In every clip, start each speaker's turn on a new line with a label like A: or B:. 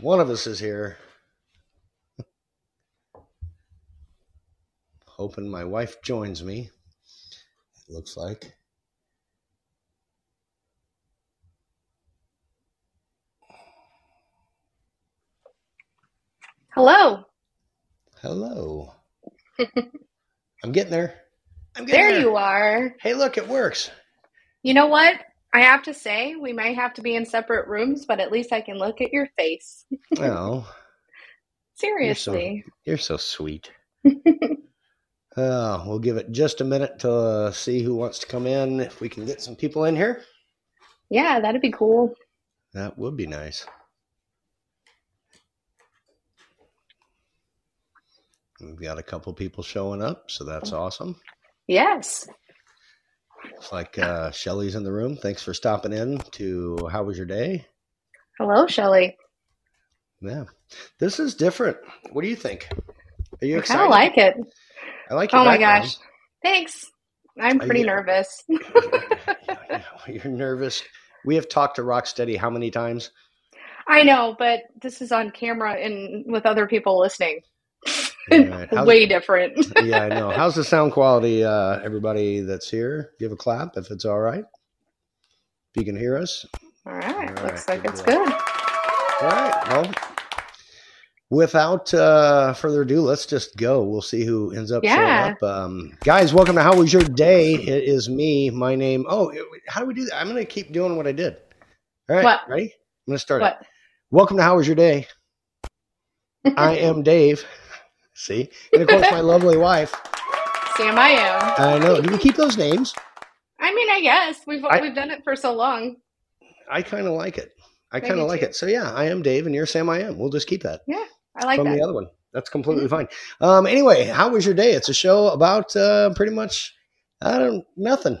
A: One of us is here. Hoping my wife joins me. It looks like.
B: Hello.
A: Hello. I'm getting there. I'm getting
B: There
A: there.
B: you are.
A: Hey, look, it works.
B: You know what? I have to say, we may have to be in separate rooms, but at least I can look at your face.
A: Oh,
B: Seriously.
A: you're so sweet. Uh, we'll give it just a minute to uh, see who wants to come in. If we can get some people in here,
B: Yeah, that'd be cool.
A: that would be nice. We've got a couple people showing up, so that's awesome.
B: Yes.
A: Looks like uh, Shelly's in the room. Thanks for stopping in to How Was Your Day?
B: Hello, Shelly.
A: Yeah, this is different. What do you think? Are you
B: I
A: excited?
B: I like it.
A: I like
B: Oh my
A: background.
B: gosh. Thanks. I'm pretty
A: you-
B: nervous.
A: You're nervous. We have talked to Rocstedi how many times?
B: I know, but this is on camera and with other people listening.
A: All right. How's-
B: Way different.
A: yeah, I know. How's the sound quality, uh, everybody that's here? Give a clap if it's all right. If you can hear us.
B: All right.
A: All
B: Looks like
A: good
B: it's good.
A: All right. Well, without uh, further ado, let's just go. We'll see who ends up
B: Yeah.
A: showing up. Um, guys, welcome to How Was Your Day? It is me. My name. Oh, how do we do that? I'm going to keep doing what I did. All right.
B: What?
A: Ready? I'm going to start it.
B: What?
A: Welcome to How Was Your Day? I am Dave. See? And of course, my lovely wife.
B: Sam, I am.
A: I know. Do we keep those names?
B: I mean, I guess we've
A: I-
B: we've done it for so long.
A: I kind of like it. I kind of like
B: too.
A: it. So yeah, I am Dave, and you're Sam. I am. We'll just keep that Yeah,
B: I like
A: from
B: that.
A: the other one. That's completely fine. Um, anyway, how was your day? It's a show about uh, pretty much I don't nothing.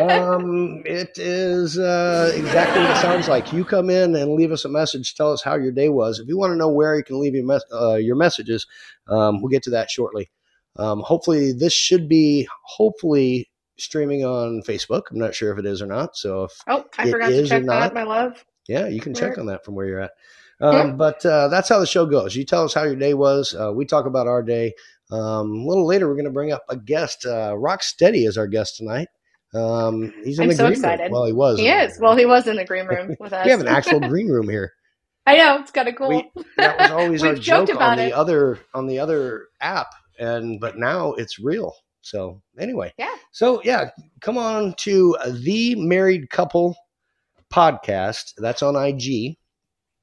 A: Um, it is uh, exactly what it sounds like. You come in and leave us a message. Tell us how your day was. If you want to know where you can leave your mes- uh, your messages, um, we'll get to that shortly. Um, hopefully, this should be hopefully streaming on Facebook. I'm not sure if it is or not. So if
B: oh, I forgot to check
A: not.
B: that, my love.
A: yeah, you can check on that from where you're at. Um, But uh, that's how the show goes. You tell us how your day was. Uh, we talk about our day. Um, a little later, we're going to bring up a guest. Uh, Rocstedi is our guest tonight. Um, he's in
B: I'm
A: the
B: so
A: green
B: excited.
A: room. Well, he was.
B: He is. Well, he was in the green room with us.
A: we have an actual green room here.
B: I know it's kind of cool.
A: We, that was always our joke on
B: it.
A: the other on the other app, and but now it's real. So anyway,
B: Yeah.
A: So yeah, come on to the Married Couple podcast. That's on IG.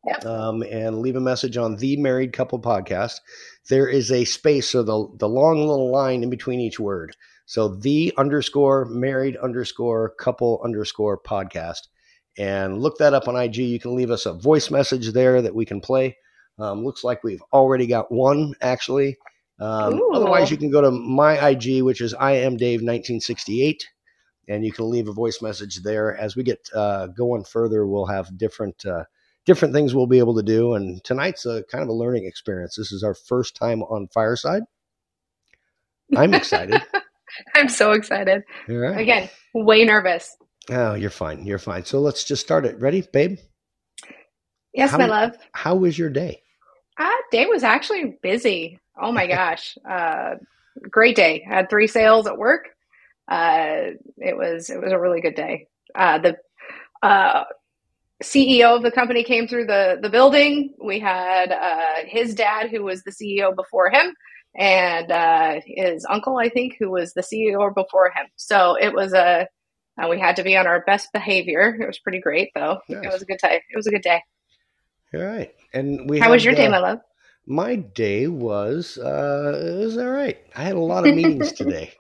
B: Yep.
A: Um, and leave a message on the Married Couple podcast. There is a space, so the the long little line in between each word. So the underscore married underscore couple underscore podcast, and look that up on IG. You can leave us a voice message there that we can play. Um, looks like we've already got one actually. Um, otherwise, you can go to my IG, which is I am Dave 1968, and you can leave a voice message there. As we get uh, going further, we'll have different uh, different things we'll be able to do. And tonight's a kind of a learning experience. This is our first time on Fireside. I'm excited.
B: I'm so excited.
A: All right.
B: Again, way nervous.
A: Oh, you're fine. You're fine. So let's just start it. Ready, babe?
B: Yes,
A: How-
B: my love.
A: How was your day?
B: Uh, day was actually busy. Oh my gosh. Uh, great day. I had three sales at work. Uh, it was it was a really good day. Uh, the uh, CEO of the company came through the the building. We had uh, his dad, who was the CEO before him, and uh, his uncle, I think, who was the CEO before him. So it was a and we had to be on our best behavior. It was pretty great, though.
A: Nice.
B: It was a good day. It was a good day.
A: All right. And we
B: How was your day,
A: uh,
B: my love?
A: My day was uh, it was all right. I had a lot of meetings today.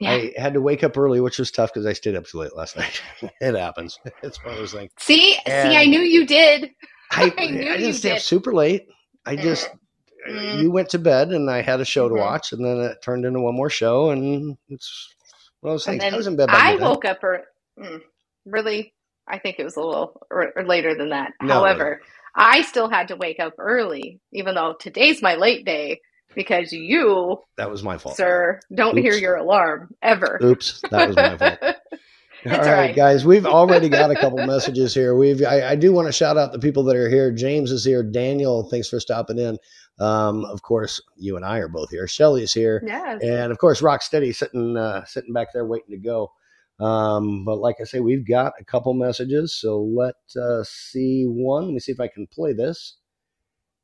B: Yeah.
A: I had to wake up early, which was tough because I stayed up too late last night. it happens. It's one of those things.
B: See,
A: And-
B: see, I knew you did.
A: I,
B: I
A: I, didn't stay up super late. I just
B: Mm.
A: you went to bed and I had a show to
B: Mhm.
A: watch, and then it turned into one more show, and it's one of those things. I was in bed.
B: I woke up or mm, really. I think it was a little or, or later than that.
A: No.
B: However, I still had to wake up early, even though today's my late day because you,
A: That was my fault.
B: sir, don't hear your alarm ever.
A: Oops, that was my fault. All right, right, guys, we've already got a couple messages here. We've I, I, do want to shout out the people that are here. James is here. Daniel, thanks for stopping in. Um, of course, you and I are both here. Shelly is here,
B: yes.
A: and of course, Rocstedi sitting uh, sitting back there waiting to go. Um, but like I say, we've got a couple messages, so let's uh, see one. Let me see if I can play this,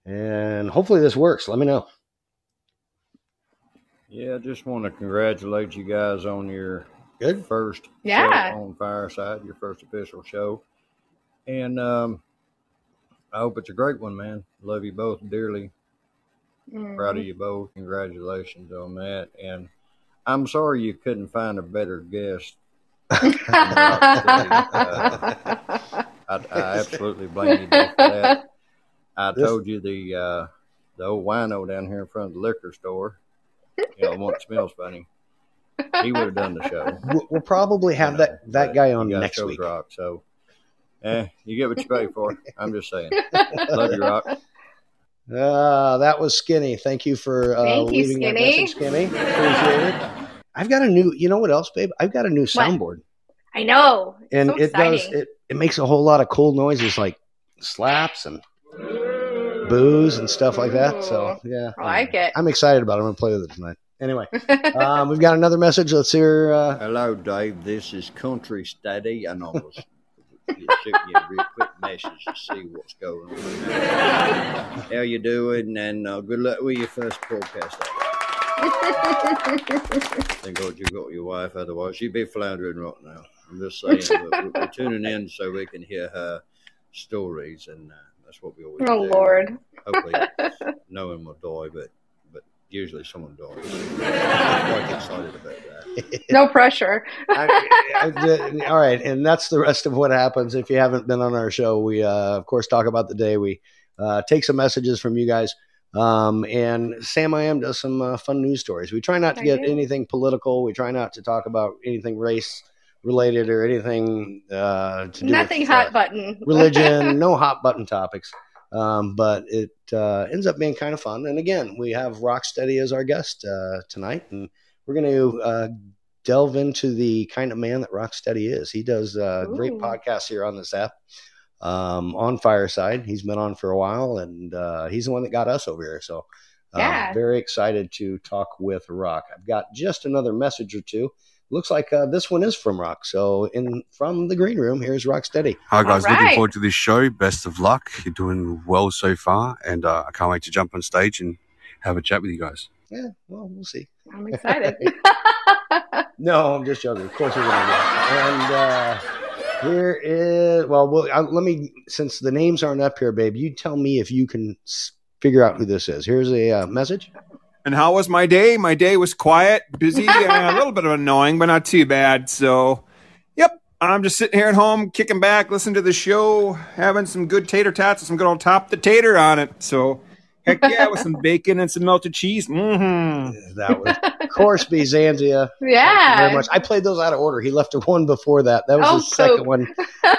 A: and hopefully this works. Let me know.
C: Yeah, I just want to congratulate you guys on your
A: good
C: first
B: yeah
C: on Fireside, your first official show, and um, I hope it's a great one, man. Love you both dearly. Mm. Proud of you both. Congratulations on that, and I'm sorry you couldn't find a better guest uh, I, I, absolutely blame you for that. I told you the uh, the old wino down here in front of the liquor store, you know, one smells funny. He would have done the show.
A: We'll probably have you know, that that guy on next week.
C: Rock, so, eh, you get what you pay for. I'm just saying. Love you, Rock.
A: Uh, that was Skinny. Thank you for uh,
B: Thank you,
A: leaving
B: Skinny.
A: that message, Skinny. Appreciate it. I've got a new. You know what else, babe? I've got a new soundboard.
B: I know,
A: and so it does it. It makes a whole lot of cool noises, like slaps and boos and stuff like that. So yeah,
B: I like it.
A: I'm excited about it. I'm gonna play with it tonight. Anyway, um, we've got another message. Let's hear. Uh...
C: Hello, Dave. This is Country Steady, and I was you a real quick message to see what's going on. How you doing? And uh, good luck with your first podcast. Thank God you got your wife, otherwise she'd be floundering right now. I'm just saying, we're, we're, tuning in so we can hear her stories, and uh, that's what we always
B: oh,
C: do.
B: Oh Lord!
C: Hopefully, no one will die, but usually someone does. I'm quite excited about that.
B: No pressure.
A: I, I, all right, and that's the rest of what happens. If you haven't been on our show, we uh, of course talk about the day. We uh, take some messages from you guys. Um, and Sam I am does some uh, fun news stories. We try not to get anything political. We try not to talk about anything race related or anything uh, to do
B: nothing
A: with,
B: hot
A: uh,
B: button
A: religion. no hot button topics. Um, but it uh, ends up being kind of fun. And again, we have Rocstedi as our guest uh, tonight, and we're going to uh, delve into the kind of man that Rocstedi is. He does uh, great podcasts here on this app um, on Fireside. He's been on for a while, and uh, he's the one that got us over here. So, uh, yeah. very excited to talk with Rock. I've got just another message or two. Looks like uh, this one is from Rock. So, in from the green room, here's Rocstedi.
D: Hi guys, right. looking forward to this show. Best of luck. You're doing well so far, and uh, I can't wait to jump on stage and have a chat with you guys.
A: Yeah, well, we'll see.
B: I'm excited.
A: no, I'm just joking. Of course, we're gonna do. And uh, here is well, well uh, let me since the names aren't up here, babe. You tell me if you can figure out who this is. Here's a uh, message.
E: And how was my day? My day was quiet, busy, and a little bit of annoying, but not too bad. So, yep, I'm just sitting here at home, kicking back, listening to the show, having some good tater tots and some good old top the tater on it. So, Heck yeah, with some bacon and some melted cheese. Mm-hmm.
A: That was Corsby Zanzia.
B: Yeah.
A: very much. I played those out of order. He left a one before that. That was oh, the second one.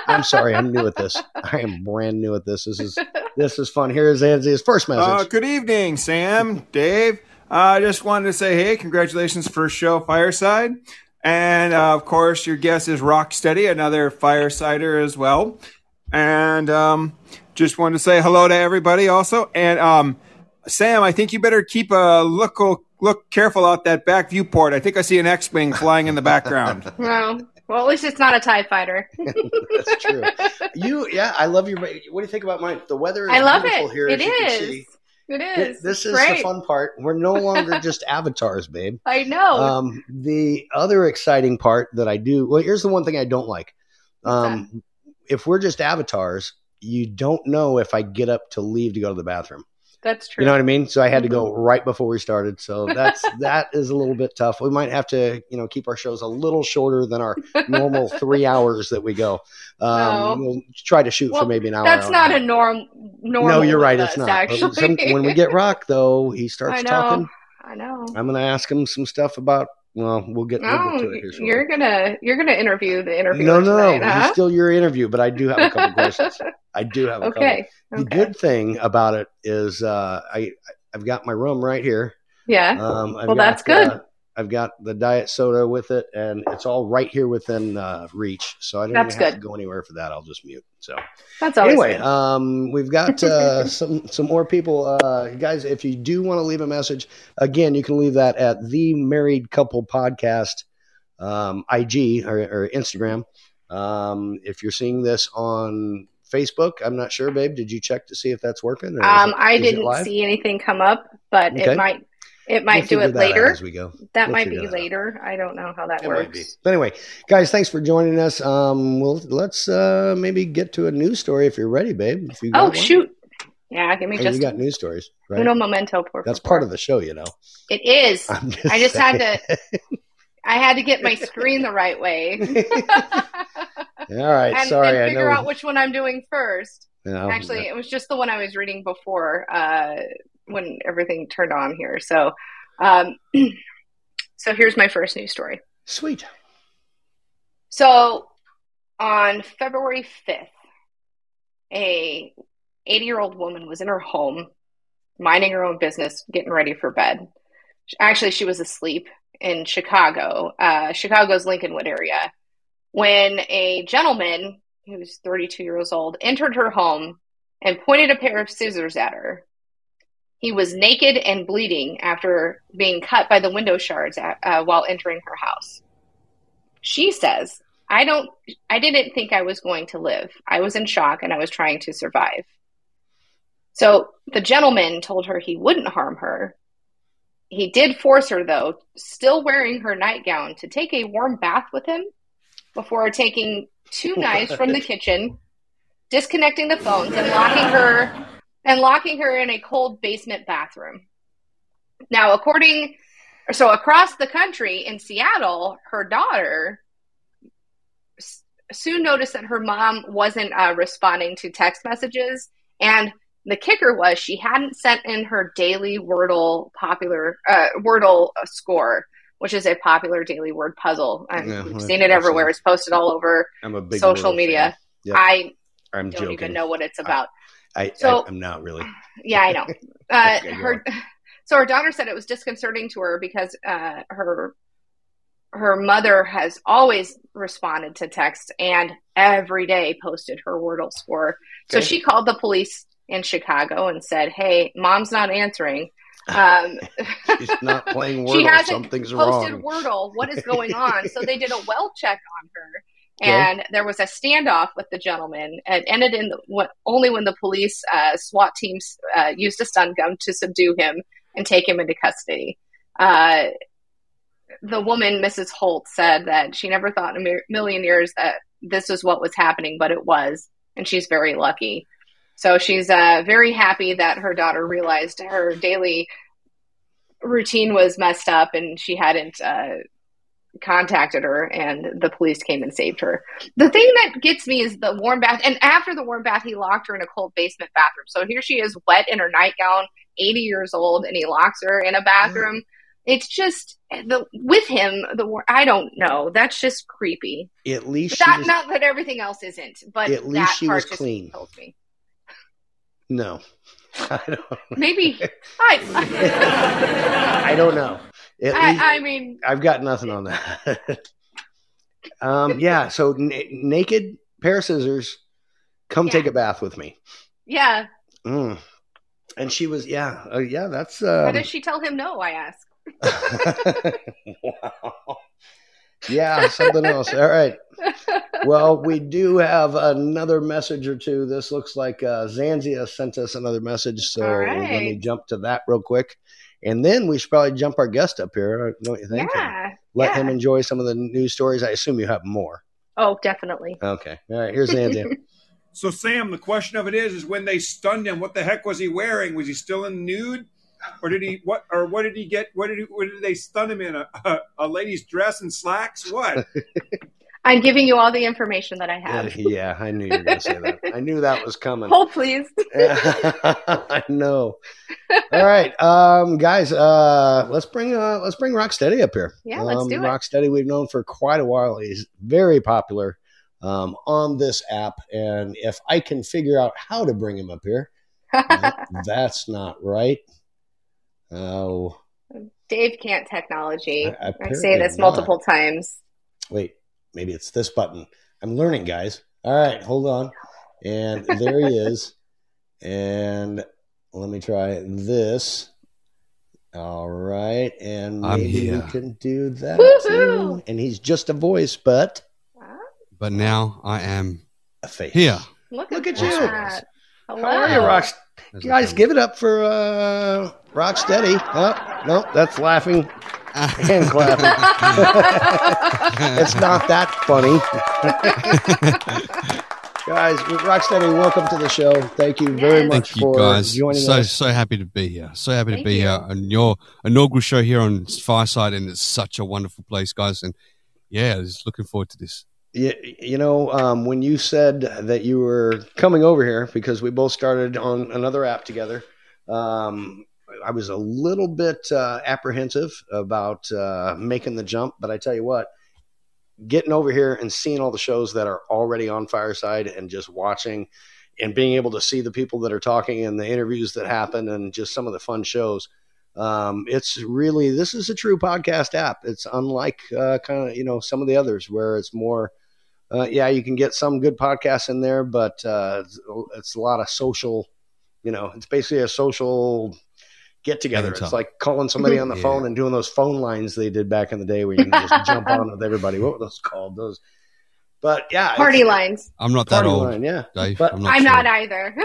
A: I'm sorry, I'm new at this. I am brand new at this. This is this is fun. Here is Zanzia's first message. Uh,
E: good evening, Sam, Dave. I uh, just wanted to say, hey, congratulations for show Fireside. And uh, of course, your guest is Rocstedi, another firesider as well. And um, just wanted to say hello to everybody also. And um, Sam, I think you better keep a look look careful out that back viewport. I think I see an X-wing flying in the background.
B: well, well, at least it's not a Tie Fighter.
A: That's true. You, yeah, I love your. What do you think about mine? The weather is
B: I love
A: beautiful
B: it.
A: here.
B: It is. It is.
A: This is
B: Great.
A: the fun part. We're no longer just avatars, babe.
B: I know.
A: Um, the other exciting part that I do. Well, here's the one thing I don't like. Um, if we're just avatars, you don't know if I get up to leave to go to the bathroom.
B: That's true.
A: You know what I mean? So I had to go mm-hmm. right before we started. So that's that is a little bit tough. We might have to, you know, keep our shows a little shorter than our normal three hours that we go. Um, no. We'll try to shoot
B: well,
A: for maybe an hour.
B: That's
A: hour
B: not a norm. Normal
A: no, you're right.
B: Us,
A: it's not.
B: Actually,
A: some, when we get Rock though, he starts
B: I know,
A: talking.
B: I know.
A: I'm going to ask him some stuff about well, we'll get, we'll
B: oh,
A: get to it here shortly.
B: You're gonna you're gonna interview the interviewer.
A: No, no,
B: tonight,
A: no.
B: Huh?
A: It's still your interview, but I do have a couple questions. I do have a
B: okay.
A: couple. The good thing about it is uh, I I've got my room right here.
B: Yeah.
A: Um,
B: well,
A: got,
B: that's good.
A: Uh, I've got the diet soda with it, and it's all right here within uh, reach. So I don't
B: That's
A: even have
B: good.
A: to go anywhere for that. I'll just mute. So
B: That's always
A: anyway,
B: good.
A: um, we've got uh, some some more people, uh, guys. If you do want to leave a message, again, you can leave that at the Married Couple Podcast um, IG or, or Instagram. Um, if you're seeing this on Facebook, I'm not sure, babe. Did you check to see if that's working? Or
B: Um,
A: it-
B: I didn't see anything come up, but
A: Okay.
B: it might it might
A: We'll
B: do it later.
A: as we go.
B: That
A: We'll
B: might be
A: that out.
B: later. I don't know how that
A: It
B: works.
A: But anyway, guys, thanks for joining us. Um, we'll let's uh, maybe get to a news story if you're ready, babe. If you
B: Oh shoot! Yeah, give me
A: Hey,
B: just
A: you got news stories, right?
B: uno momento, por
A: That's
B: favor.
A: part of the show, you know.
B: It is.
A: Just
B: I just had to. I had to get my screen the right way.
A: All right,
B: and,
A: sorry,
B: and
A: I
B: figure out which one I'm doing first.
A: No,
B: Actually, it was just the one I was reading before uh, when everything turned on here. So, um, so here's my first news story.
A: sweet.
B: So, on February 5th, a 80 year old woman was in her home, minding her own business, getting ready for bed. Actually, she was asleep in Chicago, uh, Chicago's Lincolnwood area, when a gentleman who was 32 years old entered her home and pointed a pair of scissors at her. He was naked and bleeding after being cut by the window shards at, uh, while entering her house. She says, I don't I didn't think I was going to live. I was in shock and I was trying to survive. So the gentleman told her he wouldn't harm her. He did force her though, still wearing her nightgown, to take a warm bath with him before taking two knives from the kitchen, disconnecting the phones and locking her and locking her in a cold basement bathroom. Now, according so across the country in Seattle, her daughter soon noticed that her mom wasn't uh, responding to text messages, and the kicker was she hadn't sent in her daily Wordle popular uh, Wordle score, which is a popular daily word puzzle. And
A: Yeah, I've-
B: seen it everywhere. It's posted all over
A: I'm a big
B: social media.
A: Yep.
B: I
A: I'm
B: don't
A: joking.
B: even know what it's about.
A: I,
B: So-
A: I, am not really.
B: Yeah, I know. Uh,
A: Okay,
B: her so her daughter said it was disconcerting to her because uh, her her mother has always responded to texts and every day posted her Wordle score. So she called the police in Chicago and said, "Hey, mom's not answering. Um,
A: She's not playing
B: She
A: Wordle.
B: hasn't
A: Something's
B: posted
A: wrong.
B: Wordle. What is going on?" so they did a well check on her. And there was a standoff with the gentleman. It ended in the, what, only when the police uh, SWAT teams uh, used a stun gun to subdue him and take him into custody. Uh, the woman, Mrs. Holt, said that she never thought in a million years that this was what was happening, but it was, and she's very lucky. So she's uh, very happy that her daughter realized her daily routine was messed up and she hadn't uh, contacted her, and the police came and saved her. The thing that gets me is the warm bath, and after the warm bath, he locked her in a cold basement bathroom. So here she is, wet in her nightgown, 80 years old, and he locks her in a bathroom. It's just the with him. The I don't know. That's just creepy.
A: At least she was,
B: not that everything else isn't, but
A: At least
B: that
A: she
B: part
A: was clean. no. I don't.
B: Maybe I.
A: I don't know.
B: I, I mean,
A: I've got nothing on that. um, yeah. So n- naked pair of scissors. Come
B: Yeah.
A: take a bath with me.
B: yeah.
A: Mm. And she was, yeah, uh, yeah. That's.
B: Why
A: Um,
B: did she tell him no? I ask.
A: wow. Yeah, something else. All right. Well, we do have another message or two. This looks like uh, Zanzia sent us another message, so
B: All
A: let me jump to that real quick, and then we should probably jump our guest up here, don't you think?
B: Yeah.
A: let
B: yeah.
A: him enjoy some of the news stories. I assume you have more.
B: Oh, definitely.
A: Okay. All right. Here's Zanzia.
E: So, Sam, the question of it is: is when they stunned him, what the heck was he wearing? Was he still in nude, or did he what? Or what did he get? What did he, what did they stun him in? A, a, a lady's dress and slacks? What?
B: I'm giving you all the information that I have.
A: yeah, I knew you were going to say that. I knew that was coming.
B: Hold, please.
A: I know. All right, um, guys. Uh, let's bring uh, let's bring Rocstedi up here.
B: Yeah, let's
A: um,
B: do it.
A: Rocstedi, we've known for quite a while. He's very popular um, on this app, and if I can figure out how to bring him up here, th- that's not right. Oh,
B: Dave can't technology.
A: I-
B: I, say this
A: not.
B: multiple times.
A: Wait, maybe it's this button. I'm learning, guys. All right, hold on. And there he is. And let me try this. All right, and maybe
D: here.
A: we can do that
B: Woohoo!
A: too. And he's just a voice, but
D: But now I am
A: a face.
D: here.
B: Look,
A: Look
B: at
A: at you.
B: that. Hello.
A: How are you, Rock?
D: As
A: Guys, give it up for uh, Rocstedi. Oh, no, that's laughing and clapping. it's not that funny. Guys, Rocstedi, welcome to the show. Thank you very
B: Yes.
A: much
D: Thank you
A: for
D: guys.
A: joining
D: So
A: us.
D: so happy to be here. So happy to be
B: you.
D: here on your inaugural show here on Fireside, and it's such a wonderful place, guys. And yeah, just looking forward to this.
A: You, you know, um, when you said that you were coming over here because we both started on another app together, um, I was a little bit uh, apprehensive about uh, making the jump. But I tell you what, getting over here and seeing all the shows that are already on Fireside and just watching and being able to see the people that are talking and the interviews that happen and just some of the fun shows. Um, it's really this is a true podcast app. It's unlike uh, kind of you know some of the others where it's more uh, yeah, you can get some good podcasts in there, but uh, it's, it's a lot of social. You know, it's basically a social get together. It's like calling somebody on the
D: Yeah.
A: phone and doing those phone lines they did back in the day where you can just jump on with everybody. What were those called? Those, but yeah,
B: Party lines.
D: I'm not that old,
A: line, yeah.
D: Dave.
A: But
D: I'm not.
B: I'm
D: sure.
B: not either.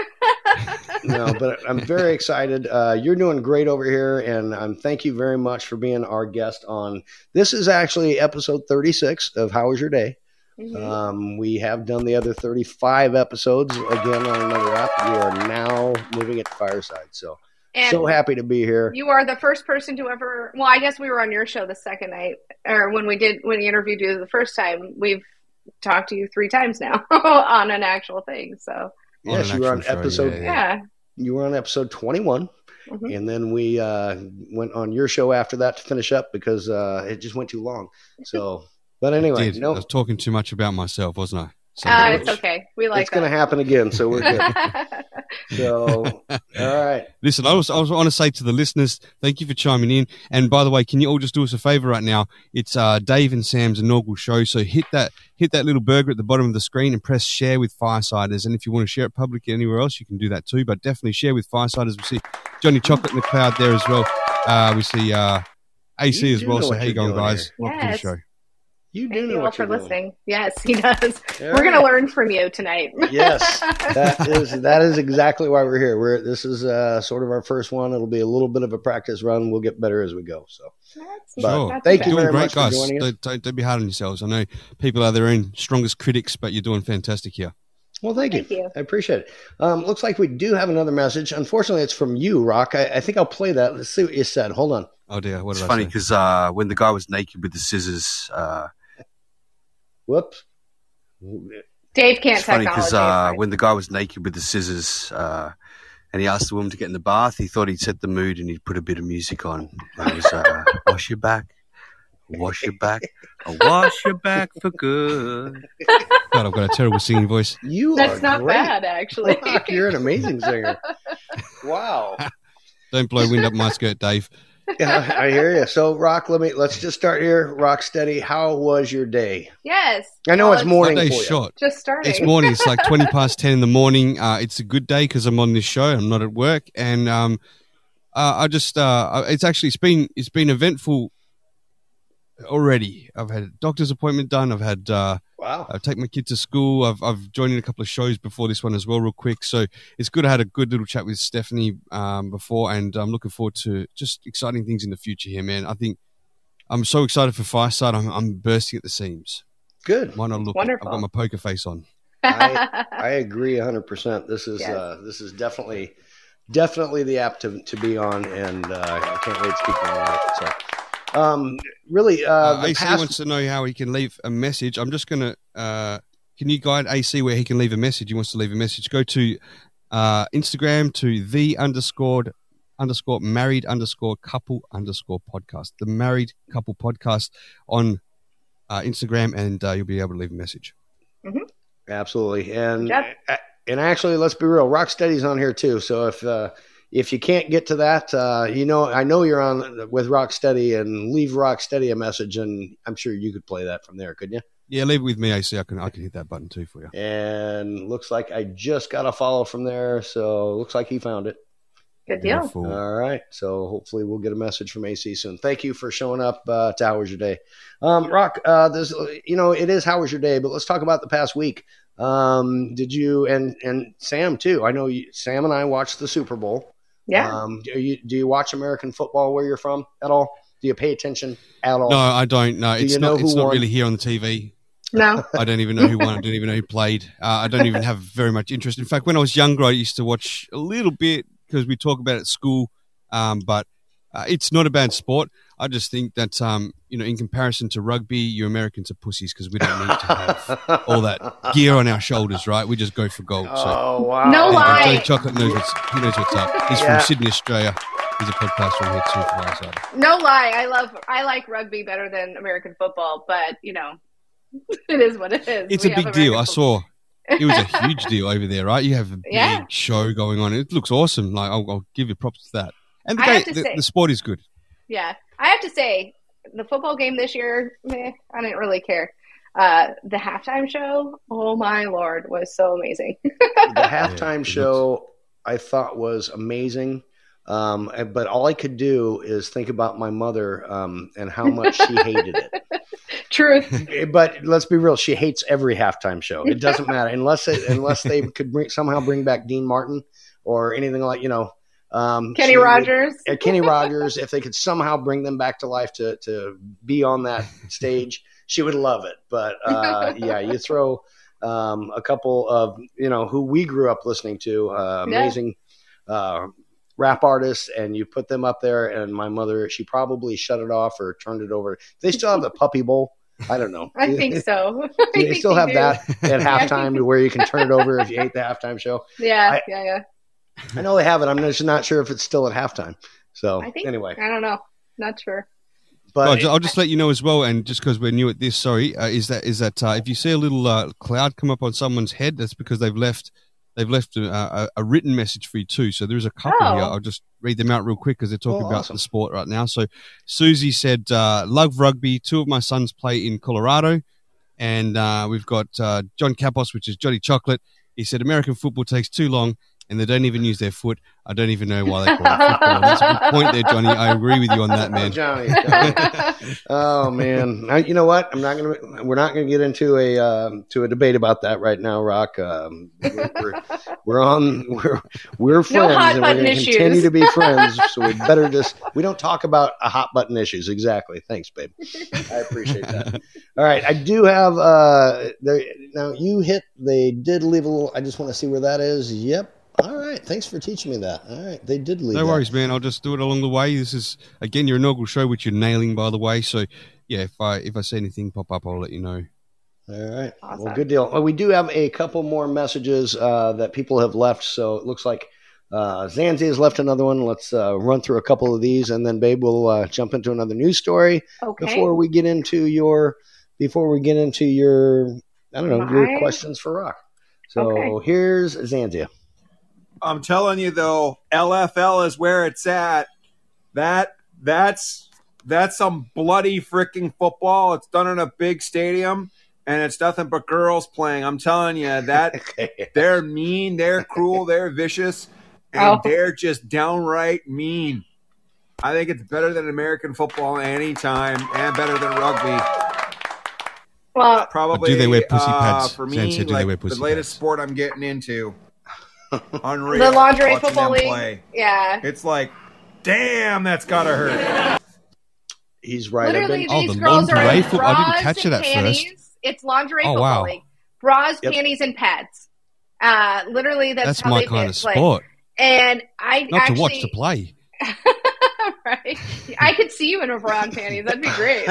A: no, but I'm very excited. Uh, you're doing great over here, and um, thank you very much for being our guest on. This is actually episode 36 of How Was Your Day.
B: Mhm.
A: Um, we have done the other 35 episodes again on another app. We are now moving it to Fireside. So,
B: and
A: so happy to be here.
B: you are the first person to ever. Well, I guess we were on your show the second night, or when we did when we interviewed you the first time. We've talked to you three times now on an actual thing. So
D: On
A: yes, you were on
D: actual show,
A: episode.
D: yeah,
B: yeah,
A: You were on episode 21,
B: Mhm.
A: and then we uh, went on your show after that to finish up because uh, it just went too long. So, but anyway,
D: Did. I was talking too much about myself, wasn't I? So-
B: uh, it's okay. We like it.
A: it's going to happen again. So we're good. so, all right.
D: Listen, I was I was want to say to the listeners, thank you for chiming in. And by the way, can you all just do us a favor right now? It's uh, Dave and Sam's inaugural show, so hit that hit that little burger at the bottom of the screen and press share with Firesiders. And if you want to share it publicly anywhere else, you can do that too. But definitely share with Firesiders. We see Johnny Chocolate in the crowd there as well. Uh, we see uh, AC
A: You
D: as well. So
A: what
D: how you going, guys?
B: here.
D: Welcome to the show.
A: You do
B: Thank
A: know
B: you all
A: what
B: for
A: you're doing.
B: listening. Yes, he does.
A: All
B: We're going to learn from you tonight.
A: yes, that is that is exactly why we're here. We're this is uh, sort of our first one. It'll be a little bit of a practice run. We'll get better as we go. So,
B: That's
A: But
D: Sure.
A: thank
B: too
A: you
B: bad.
A: very
D: doing
A: much
D: great,
A: for
D: guys.
A: joining us.
D: Don't, don't, don't be hard on yourselves. I know people are their own strongest critics, but you're doing fantastic here.
A: well, thank you.
B: Thank you.
A: I appreciate it. Um, looks like we do have another message. Unfortunately, it's from you, Rock. I, I think I'll play that. Let's see what you said. Hold on.
D: Oh dear, what It's did funny because
F: because uh, when the guy was naked with the scissors, uh,
A: Whoops.
B: Dave can't
F: it's funny
B: technology.
F: because uh,
B: fine.
F: when the guy was naked with the scissors, uh, and he asked the woman to get in the bath, he thought he'd set the mood and he'd put a bit of music on. And it was uh, wash your back, wash your back, wash your back for good.
D: God, I've got a terrible singing voice.
A: You
B: That's
A: are
B: not
A: great.
B: bad, actually.
A: Rock, you're an amazing singer. Wow.
D: Don't blow wind up my skirt, Dave.
A: Yeah, I hear you. So, Rock, let me let's just start here. Rocstedi. How was your day?
B: yes.
A: I know
B: Well,
A: it's morning
D: My
A: for
D: day's
A: you.
D: shot.
B: Just starting.
D: It's morning. It's like 20 past 10 in the morning. Uh, it's a good day because I'm on this show. I'm not at work. And um, uh, I just, uh, it's actually, it's been, it's been eventful already. I've had a doctor's appointment done. I've had, uh,
A: Wow.
D: I take my kid to school. I've, I've joined in a couple of shows before this one as well, real quick. So it's good. I had a good little chat with Stephanie um, before, and I'm looking forward to just exciting things in the future here, man. I think I'm so excited for Fireside. I'm, I'm bursting at the seams.
A: Good.
D: Why not look?
B: Wonderful.
D: I've got my poker face on.
A: I, I agree 100%. This is
B: Yes.
A: uh, this is definitely definitely the app to, to be on, and uh, I can't wait to keep going on it. So, um, really, uh,
D: Uh,
A: the
D: AC
A: past,
D: wants to know how he can leave a message. I'm just gonna. Uh, can you guide AC where he can leave a message? He wants to leave a message. Go to uh, Instagram to the underscored underscore married underscore couple underscore podcast. The married couple podcast on uh, Instagram, and uh, you'll be able to leave a message.
A: absolutely, and
B: Yep.
A: and actually, let's be real. Rocstedi's on here too. So if uh, if you can't get to that, uh, you know, I know you're on with Rocstedi and leave Rocstedi a message, and I'm sure you could play that from there, couldn't you?
D: Yeah, leave it with me, AC. I can I can hit that button too for you.
A: And looks like I just got a follow from there, so looks like he found it.
B: Good deal.
D: Beautiful.
A: All right, so hopefully we'll get a message from AC soon. Thank you for showing up uh, to How Was Your Day, um, Rock. Uh, this, you know, it is How Was Your Day, but let's talk about the past week. Um, did you and and Sam too? I know you, Sam and I watched the Super Bowl.
B: Yeah.
A: Um, do you do you watch American football where you're from at all? Do you pay attention at all?
D: No, I don't. No,
A: Do
D: it's
A: know
D: not. It's
A: who
D: not really here on the TV.
B: no.
D: I don't even know who won. I don't even know who played. Uh, I don't even have very much interest. In fact, when I was younger, I used to watch a little bit because we talk about it at school. Um, but uh, it's not a bad sport. I just think that um, you know, in comparison to rugby, you Americans are pussies because we don't need to have all that gear on our shoulders, right? We just go for gold. So
A: Oh wow!
B: No
D: And
B: lie.
D: Johnny Chocolate knows what's, he knows what's up. He's
A: Yeah.
D: from Sydney, Australia. He's a podcaster on here too for my.
B: No lie. I love I like rugby better than American football, but you know, it is what it is.
D: It's
B: We
D: a
B: have
D: big deal. I saw it was a huge deal over there, right? You have a big
B: Yeah.
D: show going on. It looks awesome. Like I'll, I'll give you props to that. And the,
B: I
D: game, the,
B: say-
D: the sport is good.
B: Yeah, I have to say, the football game this year, meh, I didn't really care. Uh, the halftime show, oh my lord, was so amazing.
A: the halftime
D: it
A: show I thought was amazing. Um, but all I could do is think about my mother um, and how much she hated it.
B: Truth.
A: But let's be real; she hates every halftime show. It doesn't matter unless it, unless they could bring, somehow bring back Dean Martin or anything like you know um,
B: Kenny
A: would-
B: Rogers.
A: uh, Kenny Rogers. If they could somehow bring them back to life to to be on that stage, she would love it. But uh, yeah, you throw um, a couple of you know who we grew up listening to, uh, amazing uh, rap artists, and you put them up there. And my mother, she probably shut it off or turned it over. They still have the Puppy Bowl. I don't know.
B: I think so. I
A: they
B: think
A: still have
B: do.
A: that at halftime to where you can turn it over if you hate the halftime show?
B: Yeah,
A: I-
B: yeah, yeah.
A: I know they have it. I'm just not sure if it's still at halftime. So
B: I think.
A: anyway,
B: I don't know. Not sure.
A: but
D: I'll, I'll just let you know as well, and just because we're new at this, sorry, uh, is that is that uh, if you see a little uh, cloud come up on someone's head, that's because they've left they've left a, a, a written message for you too. So there's a couple
B: Oh.
D: here. I'll just read them out real quick because they're talking
A: Oh,
D: about
A: awesome.
D: the sport right now. So Susie said, uh, "Love rugby. Two of my sons play in Colorado." And uh, we've got uh, John Capos, which is Johnny Chocolate. He said American football takes too long, and they don't even use their foot. I don't even know why they call it football. That's a good point there, Johnny. I agree with you on that,
A: Oh,
D: man.
A: Johnny, Johnny. oh man, I, you know what? I'm not gonna. We're not gonna get into a um, to a debate about that right now, Rock. Um, we're, we're, we're on. We're we're friends,
B: hot
A: and we're gonna
B: issues.
A: continue to be friends. So we better just. We don't talk about a hot button issues. Exactly. Thanks, babe. I appreciate that. All right, I do have. uh there, Now you hit. They did leave a little. I just want to see where that is. Yep. All right. Thanks for teaching me that. All right. They did leave.
D: No
A: that.
D: worries, man. I'll just do it along the way. This is again your inaugural show, which you're nailing, by the way. So, yeah, if I if I see anything pop up, I'll let you know.
A: All right.
B: Awesome.
A: Well, good deal. Well, we do have a couple more messages uh, that people have left. So it looks like uh, Zanzi has left another one. Let's uh, run through a couple of these, and then, babe, we'll uh, jump into another news story
B: Okay.
A: before we get into your before we get into your I don't know your questions for Rock. So
B: Okay.
A: here's Zanzia.
E: I'm telling you though, LFL is where it's at. That that's that's some bloody freaking football. It's done in a big stadium, and it's nothing but girls playing. I'm telling you that they're mean, they're cruel, they're vicious, and
B: Oh.
E: they're just downright mean. I think it's better than American football anytime, and better than rugby.
B: well,
E: Probably.
D: do they wear pussy
E: uh,
D: pads?
E: for me,
D: said, do they
E: like
D: wear
E: the latest
D: pads?
E: sport I'm getting into. Unreal.
B: the lingerie
E: watching
B: football league.
E: play.
B: Yeah.
E: It's like, damn, that's gotta hurt.
A: He's right. I've
B: Literally,
A: been-
D: Oh,
B: these
D: the
B: girls are
D: lingerie
B: in
D: football- I didn't
B: bras
D: catch it
B: and
D: at first.
B: panties. It's lingerie
D: Oh,
B: football
D: wow.
B: league. Bras,
A: Yep.
B: panties, and pads. Uh, literally, that's,
D: That's
B: how
D: my
B: they
D: kind
B: fit.
D: of
B: Like,
D: sport.
B: and I
D: Not
B: actually,
D: to watch, to play.
B: right? I could see you in a bra and panties. That'd be great.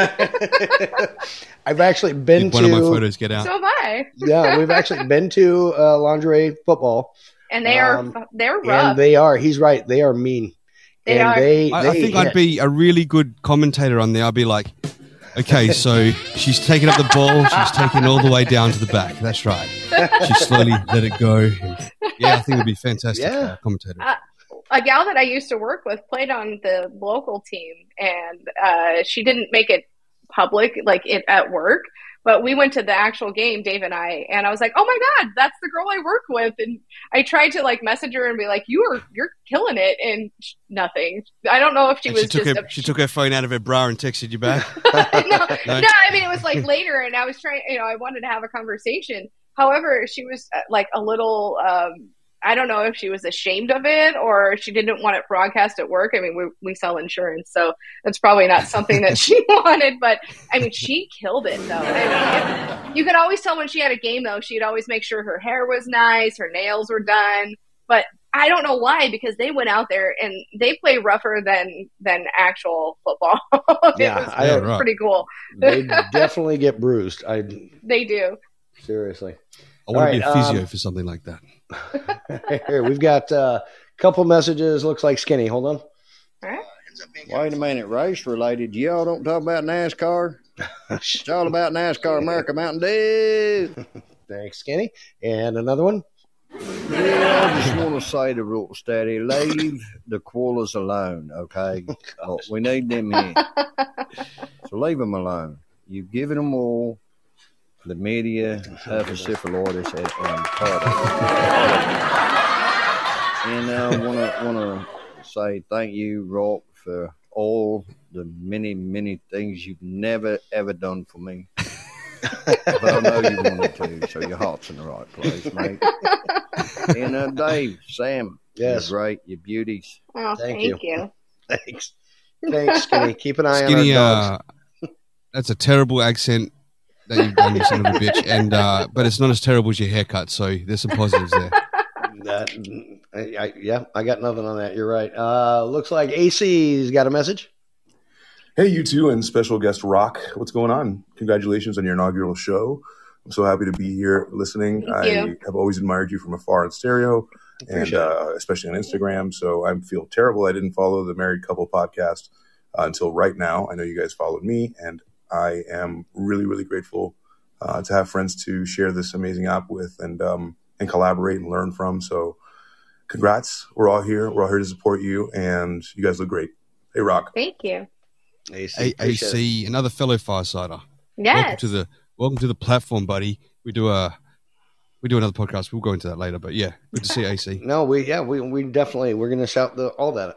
A: I've actually been
D: Did one of my
A: to
D: photos get out?
B: So have I.
A: yeah, we've actually been to uh, lingerie football,
B: And they are
A: Um,
B: they're rough.
A: and they are. He's right. They are mean.
B: They
A: and
B: are.
A: They,
D: I, I think
A: hit.
D: I'd be a really good commentator on there. I'd be like, okay, so she's taking up the ball. She's taking all the way down to the back. That's right. She slowly let it go. Yeah, I think it'd be fantastic
A: Yeah.
D: uh, commentator.
B: Uh, a gal that I used to work with played on the local team, and uh, she didn't make it public, like it at work. But we went to the actual game, Dave and I, and I was like, "Oh my god, that's the girl I work with!" And I tried to like message her and be like, "You are you're killing it," and nothing. I don't know if she
D: And
B: was
D: she took
B: just
D: her
B: a,
D: she took her phone out of her bra and texted you back.
B: no,
D: No.
B: no, I mean it was like later, and I was trying. You know, I wanted to have a conversation. However, she was uh, like a little. Um, I don't know if she was ashamed of it or she didn't want it broadcast at work. I mean, we we sell insurance, so that's probably not something that she wanted. But I mean, she killed it though. I mean, it, you could always tell when she had a game though. She'd always make sure her hair was nice, her nails were done. But I don't know why because they went out there and they play rougher than than actual football. it
A: Yeah,
B: was
A: I
D: don't-
B: pretty cool.
A: They definitely get bruised. I
B: They do.
A: seriously.
D: I want to be
A: All
D: a physio
A: um,
D: for something like that.
A: Here we've got a couple messages. Looks like skinny. Hold on.
C: Wait a minute, race related. Y'all don't talk about NASCAR. It's all about NASCAR America Mountain Dew.
A: Thanks, skinny. And another one.
C: Yeah, I just want to say to Real Steady, leave the koalas alone, okay? Oh, we need them here. So leave them alone. You've given them all chlamydia, herpes and cardiac. And and I want to want to say thank you, Rock, for all the many, many things you've never, ever done for me. but I know you wanted to, so your heart's in the right place, mate. and uh, Dave, Sam,
A: Yes.
C: you're great, you're beauties.
B: Oh,
A: Thank
B: thank,
A: you.
B: you.
A: Thanks. Thanks, skinny. Keep an eye
D: Skinny,
A: on our dogs.
D: uh, that's a terrible accent that you've done, you son of a bitch. And uh, but it's not as terrible as your haircut, so there's some positives there.
A: That, I, I, yeah, I got nothing on that. You're right. Uh, looks like AC's got a message.
G: Hey, you two and special guest Rock. What's going on? Congratulations on your inaugural show. I'm so happy to be here listening.
B: Thank
G: I
B: you.
G: have always admired you from afar in stereo and uh, especially on Instagram. So I feel terrible I didn't follow the Married Couple podcast uh, until right now. I know you guys followed me, and I am really, really grateful uh, to have friends to share this amazing app with and um, and collaborate and learn from. So, congrats! We're all here. We're all here to support you, and you guys look great. Hey, Rock.
B: Thank you.
A: AC. appreciate it.
D: AAC, another fellow firesider. Welcome to the welcome to the platform, buddy. We do a we do another podcast. We'll go into that later, but yeah, good to see AC.
A: No, we yeah we we definitely we're gonna shout the all that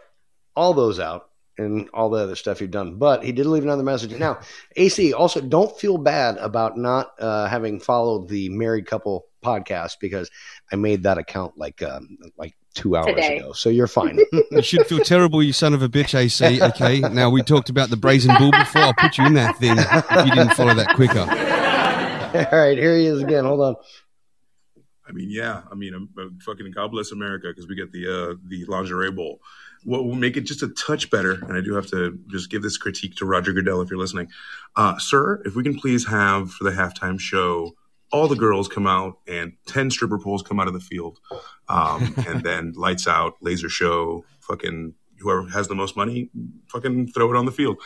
A: all those out and all the other stuff you've done. But he did leave another message. Now, AC also don't feel bad about not uh, having followed the married couple podcast because I made that account like um, like two hours
B: Today.
A: ago. So you're fine.
D: You should feel terrible, you son of a bitch, AC. Okay, now we talked about the brazen bull before. I'll put you in that thing if you didn't follow that quicker.
A: all right, here he is again. Hold on.
G: I mean, yeah. I mean, um, uh, fucking God bless America because we get the uh, the lingerie bowl. What will make it just a touch better, and I do have to just give this critique to Roger Goodell if you're listening, uh, sir. If we can please have for the halftime show, all the girls come out and ten stripper poles come out of the field, um, and then lights out, laser show, fucking whoever has the most money, fucking throw it on the field.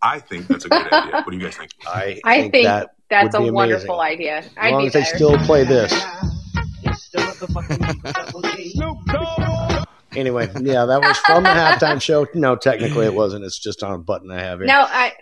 G: I think that's a good idea. What do you guys think?
A: I,
B: I think
A: that
B: That's a wonderful
A: amazing.
B: idea.
A: as
B: I'd
A: long
B: be
A: as they
B: there.
A: still play this. Anyway, yeah, that was from the halftime show. No, technically it wasn't. It's just on a button I have here.
B: No, I.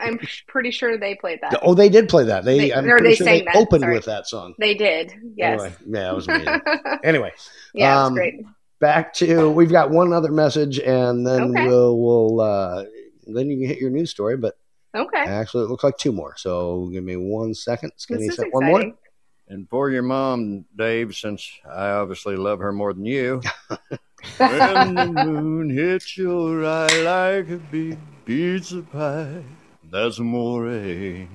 B: I'm pretty sure they played that.
A: Oh, they did play that. They,
B: They-
A: I'm pretty
B: they
A: sure they
B: that,
A: opened
B: sorry.
A: with that song.
B: They did. Yes.
A: Anyway, yeah, it was amazing. anyway,
B: yeah,
A: um,
B: great.
A: back to we've got one other message, and then
B: Okay.
A: we'll we'll uh, then you can hit your news story. But
B: Okay.
A: actually, it looks like two more. So give me one second. It's
B: This
A: gonna
B: is
A: set one more.
B: Exciting.
C: And for your mom, Dave, since I obviously love her more than you. when the moon hits your eye like a big pizza pie, that's amore.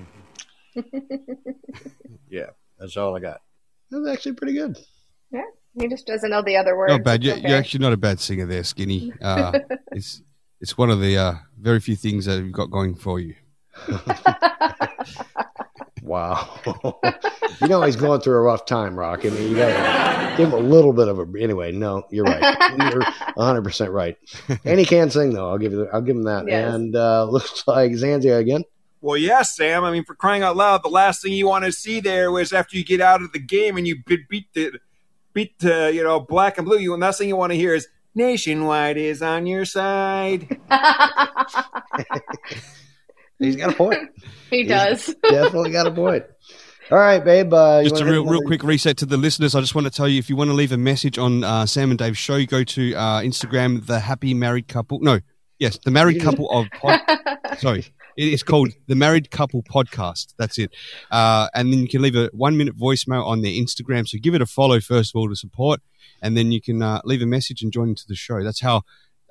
C: yeah, that's all I got.
A: That's actually pretty good.
B: Yeah, he just doesn't know the other words.
D: Not bad. You're,
B: okay.
D: you're actually not a bad singer there, Skinny. Uh, it's it's one of the uh, very few things that you've got going for you.
A: Wow. you know he's going through a rough time, Rock. I mean, you got to give him a little bit of a. Anyway, no, you're right. You're 100 percent right. And he can sing though. I'll give you. I'll give him that.
B: Yes.
A: And uh, looks like Zanzia again.
E: Well, yes, Sam. I mean, for crying out loud, the last thing you want to see there was after you get out of the game and you beat beat the beat the you know black and blue. You and last thing you want to hear is Nationwide is on your side.
A: He's got a point.
B: he does.
A: Definitely got a point. All right, babe. Uh,
D: Just a real, real quick reset to the listeners. I just want to tell you if you want to leave a message on uh, Sam and Dave's show, you go to uh, Instagram, the Happy Married Couple. No, yes, the Married Couple of. Pod- sorry, it is called the Married Couple Podcast. That's it. Uh, and then you can leave a one minute voicemail on their Instagram. So give it a follow first of all to support, and then you can uh, leave a message and join into the show. That's how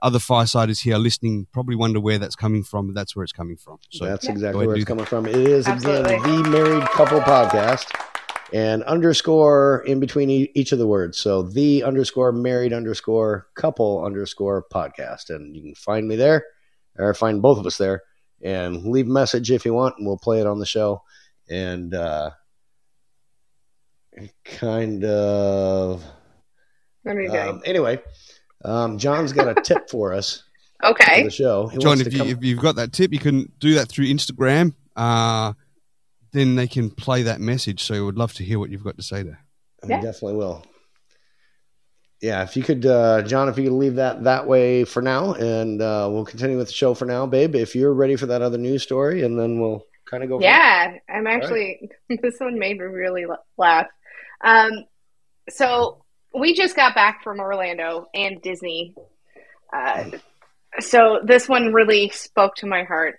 D: other firesiders here listening probably wonder where that's coming from, but that's where it's coming from. So
A: That's
B: Yeah.
A: Exactly where it's
D: do
A: coming from. It is again the Married Couple Podcast and underscore in between e- each of the words. So the underscore married underscore couple underscore podcast. And you can find me there or find both of us there and leave a message if you want and we'll play it on the show. And uh, kind of.
B: What are you doing?
A: Um, anyway, um, John's got a tip for us for
B: okay.
A: the show. He
D: John, if,
A: to
D: you,
A: come-
D: if you've got that tip, you can do that through Instagram. Uh, then they can play that message. So we'd love to hear what you've got to say there.
A: I
B: Yeah.
A: definitely will. Yeah, if you could, uh, John, if you could leave that that way for now, and uh, we'll continue with the show for now, babe. If you're ready for that other news story, and then we'll kind of go. from
B: Yeah, I'm actually. This one made me really laugh. Um, so we just got back from Orlando and Disney. Uh, so this one really spoke to my heart.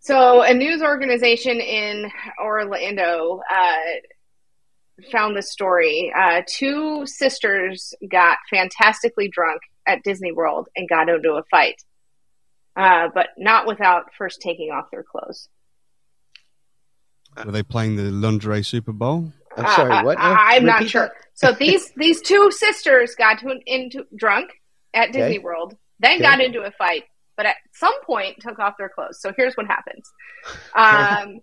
B: So a news organization in Orlando uh, found this story. Uh, two sisters got fantastically drunk at Disney World and got into a fight, uh, but not without first taking off their clothes.
D: Were they playing the lingerie Super Bowl?
A: I'm sorry, what?
B: I, am not sure. So these these two sisters got to into drunk at Disney
A: Okay.
B: World, then
A: Okay.
B: got into a fight, but at some point took off their clothes. So here's what happens. Um,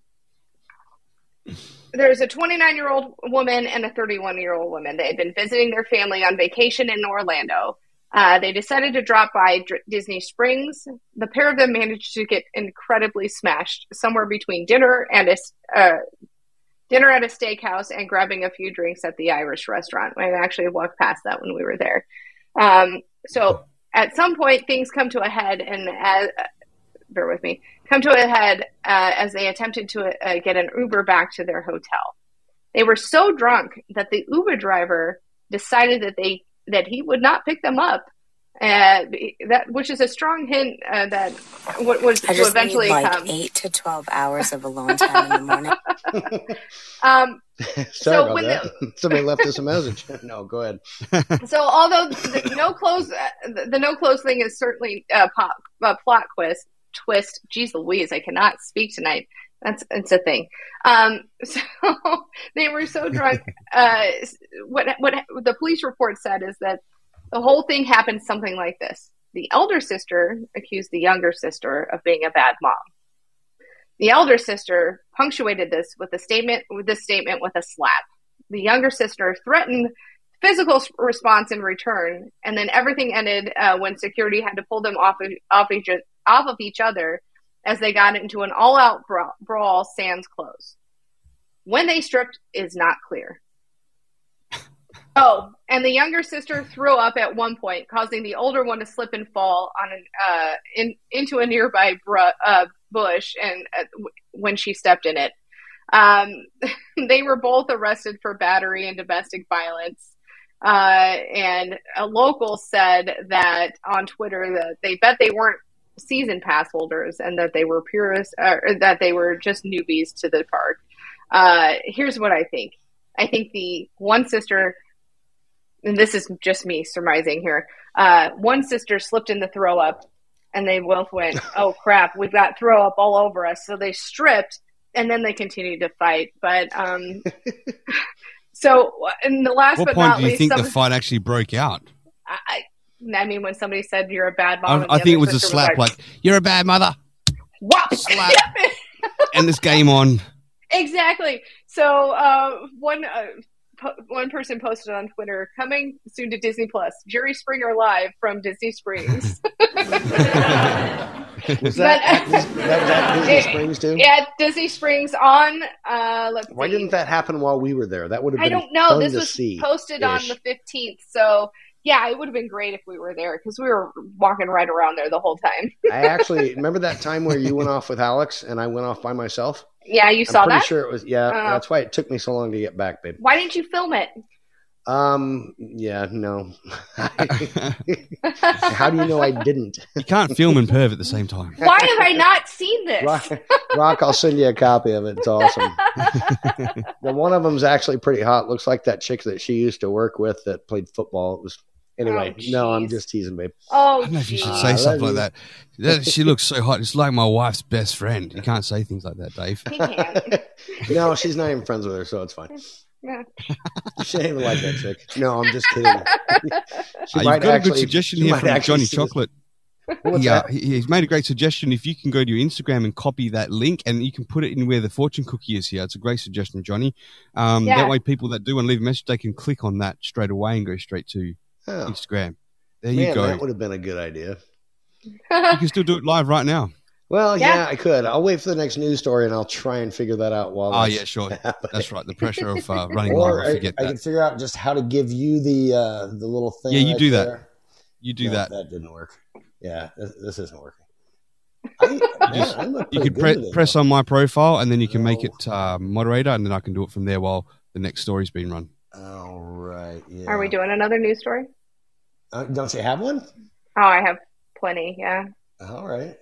B: there's a 29 year old woman and a 31 year old woman. They had been visiting their family on vacation in Orlando. Uh, they decided to drop by Disney Springs. The pair of them managed to get incredibly smashed somewhere between dinner and a uh, dinner at a steakhouse and grabbing a few drinks at the Irish restaurant. I actually walked past that when we were there. Um, so at some point, things come to a head, and as, bear with me, come to a head uh, as they attempted to uh, get an Uber back to their hotel. They were so drunk that the Uber driver decided that they that he would not pick them up. Uh, that which is a strong hint uh, that what was
H: I
B: to
H: just
B: eventually
H: need like
B: come.
H: eight to twelve hours of alone time in the morning.
B: Um,
A: Sorry
B: So
A: about
B: when
A: that. Somebody left us a message. no, go ahead.
B: So, although the no clothes, uh, the, the no clothes thing is certainly a pop, a plot twist. Twist, geez Louise, I cannot speak tonight. That's it's a thing. Um, so they were so drunk. Uh, what what the police report said is that the whole thing happened something like this: the elder sister accused the younger sister of being a bad mom. The elder sister punctuated this with a statement with this statement with a slap. The younger sister threatened physical response in return, and then everything ended uh, when security had to pull them off of, off, each, off of each other as they got into an all-out brawl, brawl sans clothes. When they stripped is not clear. Oh, and the younger sister threw up at one point, causing the older one to slip and fall on an, uh, in, into a nearby br- uh, bush, and uh, w- when she stepped in it, um, they were both arrested for battery and domestic violence. Uh, and a local said that on Twitter that they bet they weren't season pass holders and that they were purists, that they were just newbies to the park. Uh, here's what I think. I think the one sister, and this is just me surmising here. Uh, one sister slipped in the throw up, and they both went, "Oh crap, we've got throw up all over us." So they stripped, and then they continued to fight. But um, so in the last
D: what
B: but
D: point
B: not
D: do you
B: least,
D: think
B: some,
D: the fight actually broke out?
B: I, I I mean, when somebody said you're a bad
D: I,
B: mom, and
D: I think it was a slap, like, "You're a bad mother,"
B: "Whop!"
D: slap. and this game on.
B: exactly. So uh, one uh, po- one person posted on Twitter, "Coming soon to Disney Plus: Jerry Springer live from Disney Springs."
A: Was that,
B: But-
A: at Dis- that was at Disney
B: It-
A: Springs too?
B: yeah, Disney Springs on. Uh, let's
A: Why
B: see.
A: didn't that happen while we were there? That would have been.
B: I
A: been
B: don't know.
A: fun
B: This was
A: see.
B: posted on the fifteenth, so Yeah, it would have been great if we were there because we were walking right around there the whole time.
A: I actually remember that time where you went off with Alex and I went off by myself.
B: Yeah, you
A: I'm
B: saw
A: pretty
B: that.
A: sure it was. Yeah,
B: Oh.
A: that's why it took me so long to get back, babe.
B: Why didn't you film it?
A: Um. Yeah. No. How do you know I didn't?
D: You can't film and perv at the same time.
B: Why have I not seen this?
A: Rock, Rock, I'll send you a copy of it. It's awesome. the one of them's actually pretty hot. Looks like that chick that she used to work with that played football. It was anyway.
B: Oh,
A: no, I'm just teasing, babe.
B: Oh,
D: I don't know if you should say
A: I
D: stuff
A: love
D: like
A: you.
D: that. that. She looks so hot. It's like my wife's best friend. You can't say things like that, Dave.
B: He can't.
A: no, she's not even friends with her, so it's fine.
B: Yeah.
A: She ain't even like that chick. No, I'm just kidding. She
D: Uh, you've
A: might
D: got a good suggestion here from Johnny. Chocolate.
A: What's
D: yeah,
A: that?
D: he, he's made a great suggestion. If you can go to your Instagram and copy that link, and you can put it in where the fortune cookie is here. It's a great suggestion, Johnny. Um,
B: Yeah.
D: That way, people that do want to leave a message, they can click on that straight away and go straight to
A: Oh,
D: Instagram. There
A: man,
D: you go.
A: that would have been a good idea.
D: You can still do it live right now.
A: Well, yeah.
B: Yeah.
A: I could. I'll wait for the next news story and I'll try and figure that out while.
D: Oh
A: that's
D: yeah, sure.
A: happening.
D: That's right. The pressure of uh, running live.
A: Or
D: I
A: I,
D: forget
A: I
D: that.
A: can figure out just how to give you the uh, the little thing.
D: Yeah, you
A: right
D: do that.
A: there.
D: You do
A: No,
D: that.
A: That didn't work. Yeah, this, this isn't working. I, man,
D: just-
A: I
D: You
A: pretty
D: can pre- press on my profile, and then you can make it uh, moderator, and then I can do it from there while the next story's being run.
A: All right. Yeah.
B: Are we doing another news story?
A: Uh, don't you have one?
B: Oh, I have plenty. Yeah.
A: All right.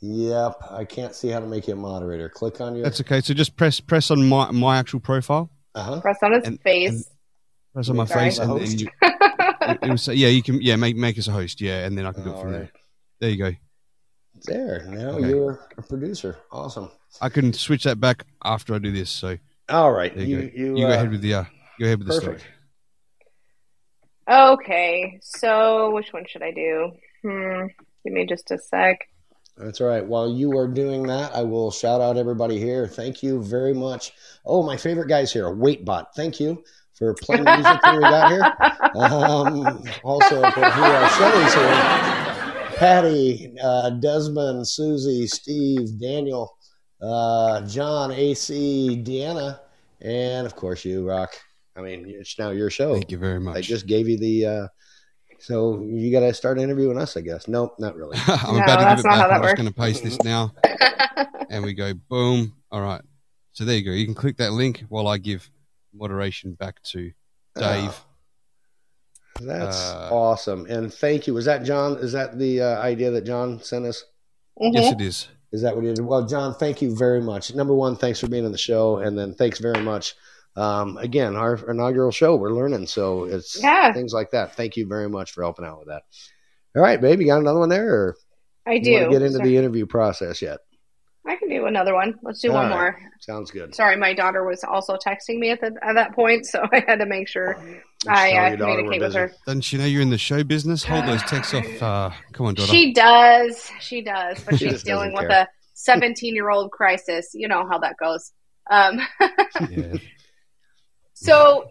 A: Yep. I can't see how to make you a moderator. Click on your.
D: That's okay. So just press press on my my actual profile.
A: Uh huh.
B: Press on his
D: And-
B: face.
D: Press on my
B: Sorry.
D: face,
A: The
D: and you, it, it will say, yeah, you can yeah make make us a host, yeah, and then I can do it from
A: right.
D: there. There you go.
A: There. Now
D: Okay.
A: you're a producer. Awesome.
D: I can switch that back after I do this. So
A: All right.
D: there you,
A: You
D: go.
A: you,
D: You,
A: uh,
D: go ahead with the uh, go ahead with the
A: perfect.
D: story.
B: Okay. So, which one should I do? Hmm. Give me just a sec.
A: That's all right. While you are doing that, I will shout out everybody here. Thank you very much. Oh, my favorite guys here, Waitbot. Thank you for playing the music when we got here. Um, also, for who our Shelley's here. Patty, uh, Desmond, Susie, Steve, Daniel, uh, John, AC, Deanna, and of course you, Rock. I mean, it's now your show.
D: Thank you very much.
A: I just gave you the. Uh, so you got to start interviewing us, I guess. Nope, not really.
D: I'm
B: No,
D: about to
B: that's
D: give it back.
B: that
D: I'm just going to paste this now, and we go boom. All right. So there you go. You can click that link while I give moderation back to Dave.
A: Oh, that's
D: Uh,
A: awesome. And thank you. Was that John? Is that the uh, idea that John sent us?
B: Mhm.
D: Yes, it is.
A: Is that what you did? Well, John, thank you very much. Number one, thanks for being on the show. And then thanks very much. Um, again, our inaugural show, we're learning. So it's
B: Yeah.
A: things like that. Thank you very much for helping out with that. All right, babe, you got another one there? Or
B: I do.
A: to get into
B: Sorry.
A: the interview process yet?
B: I can do another one. Let's do
A: All
B: one
A: right.
B: more.
A: Sounds good.
B: Sorry, my daughter was also texting me at, the, at that point, so I had to make sure I uh,
A: your daughter we're
B: communicate with her.
D: Doesn't she know you're in the show business? Hold those texts off. Uh, come on, daughter.
B: She does. She does. But
A: She
B: she's dealing with
A: care.
B: a 17 year old crisis. You know how that goes. Um,
D: yeah.
B: So,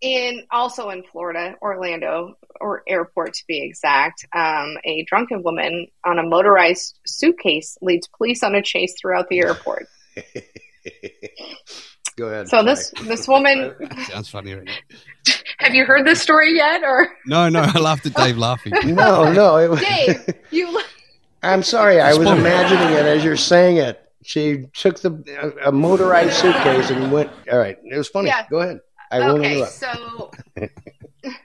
B: in also in Florida, Orlando, or airport to be exact, um, a drunken woman on a motorized suitcase leads police on a chase throughout the airport.
A: Go ahead.
B: So this this woman,
D: Sounds funny. Right?
B: have you heard this story yet? Or
D: No, no. I laughed at Dave laughing.
A: No, no. It was,
B: Dave, you
A: I'm sorry. I was imagining it as you're saying it. She took the a, a motorized suitcase and went. All right, it was funny.
B: Yeah.
A: Go ahead. I won't
B: okay,
A: interrupt.
B: so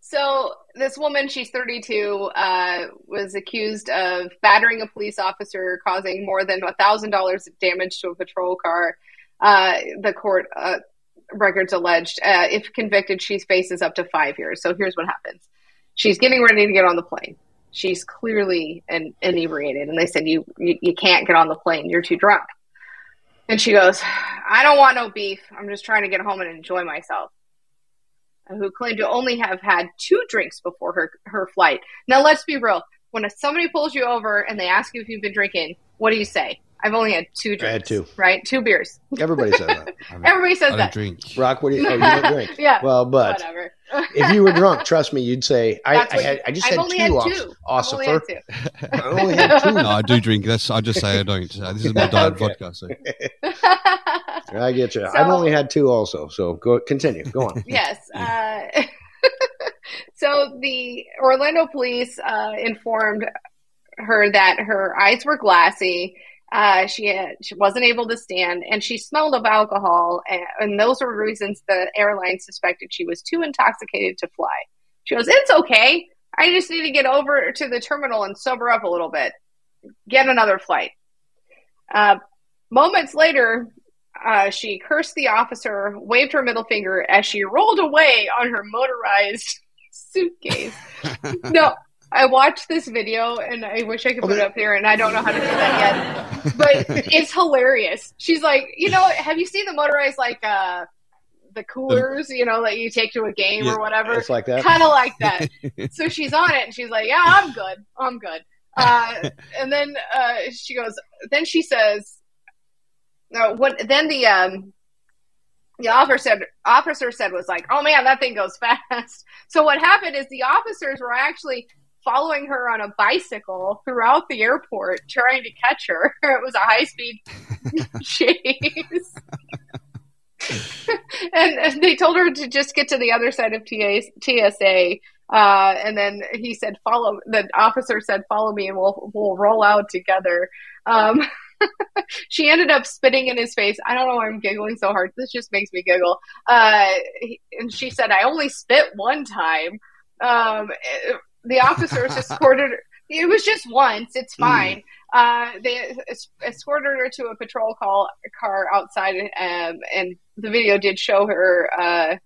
B: so this woman, she's 32, uh, was accused of battering a police officer, causing more than a thousand dollars of damage to a patrol car. Uh, the court uh, records alleged, uh, if convicted, she faces up to five years. So here's what happens: she's getting ready to get on the plane. She's clearly in, inebriated, and they said you, you you can't get on the plane. You're too drunk. And she goes, I don't want no beef. I'm just trying to get home and enjoy myself. Who claimed to only have had two drinks before her, her flight. Now, let's be real. When somebody pulls you over and they ask you if you've been drinking, what do you say? I've only had two drinks.
A: I had two.
B: Right? Two beers.
A: Everybody says that.
D: I don't-
B: Everybody
D: I
B: says
D: don't
B: that.
D: drink.
A: Rock, what do you? Oh, you don't drink.
B: Yeah.
A: Well, but
B: Whatever.
A: If you were drunk, trust me, you'd say, "I, I, had, I just
B: I've
A: had
B: only
A: two,
B: had
A: off-
B: two. I've only had two.
A: I only had two.
D: No, I do drink. That's I just say I don't. Uh, this is my diet
A: Okay.
D: vodka. So
A: I get you.
B: So-
A: I've only had two, also. So go continue. Go on.
B: yes. Uh, so the Orlando police uh, informed her that her eyes were glassy. Uh, she had, she wasn't able to stand, and she smelled of alcohol, and, and those were reasons the airline suspected she was too intoxicated to fly. She goes, "It's okay. I just need to get over to the terminal and sober up a little bit. Get another flight." Uh, moments later, uh, she cursed the officer, waved her middle finger as she rolled away on her motorized suitcase. no, I watched this video and I wish I could put it up here, and I don't know how to do that yet. But it's hilarious. She's like, you know, have you seen the motorized like uh the coolers, you know, that you take to a game
D: Yeah,
B: or whatever?
A: It's like that.
B: Kind of like that. so she's on it and she's like, "Yeah, I'm good. I'm good." Uh, and then uh, she goes. Then she says, "No." What? Then the um, the officer said officer said was like, "Oh man, that thing goes fast." So what happened is the officers were actually following her on a bicycle throughout the airport, trying to catch her. It was a high speed chase. and, and they told her to just get to the other side of TA, TSA. Uh, and then he said, "Follow." The officer said, "Follow me, and we'll we'll roll out together." Um, she ended up spitting in his face. I don't know why I'm giggling so hard. This just makes me giggle. Uh, and she said, "I only spit one time." Um, the officers escorted. her- It was just once. It's fine. Uh, they es- escorted her to a patrol call car outside, um, and the video did show her uh,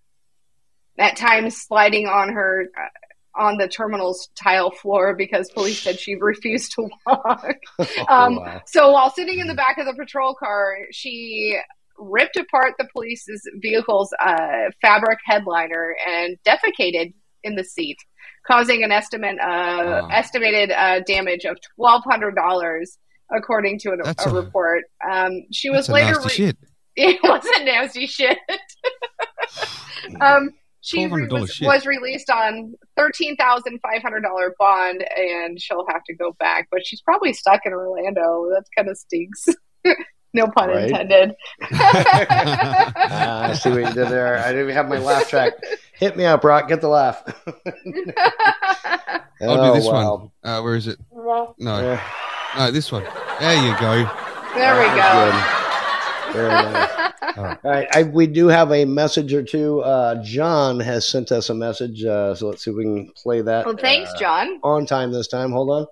B: at times sliding on her uh, on the terminal's tile floor because police said she refused to walk. Um,
A: wow.
B: So while sitting in the back of the patrol car, she ripped apart the police's vehicle's uh, fabric headliner and defecated in the seat, causing an estimate uh,
D: Wow.
B: estimated uh, damage of twelve hundred dollars, according to an, a,
D: a-
B: report. Um, she was
D: that's a
B: later
D: nasty
B: re-
D: shit.
B: it wasn't nasty shit. um, she re-
D: $1,200
B: was,
D: shit.
B: was released on thirteen thousand five hundred dollar bond, and she'll have to go back. But she's probably stuck in Orlando. That kind of stinks. no pun
A: Right.
B: intended.
A: Ah, I see what you did there. I didn't even have my laugh track. Hit me up, Rock. Get the laugh.
D: I'll
A: Oh,
D: do this
A: wow.
D: one. Uh, where is it? No,
A: Yeah,
D: no, this one. There you go.
B: there we go.
A: good. Very nice. All right, I, we do have a message or two. Uh, John has sent us a message, uh, so let's see if we can play that.
B: Well, thanks,
A: uh,
B: John.
A: on time this time. Hold on.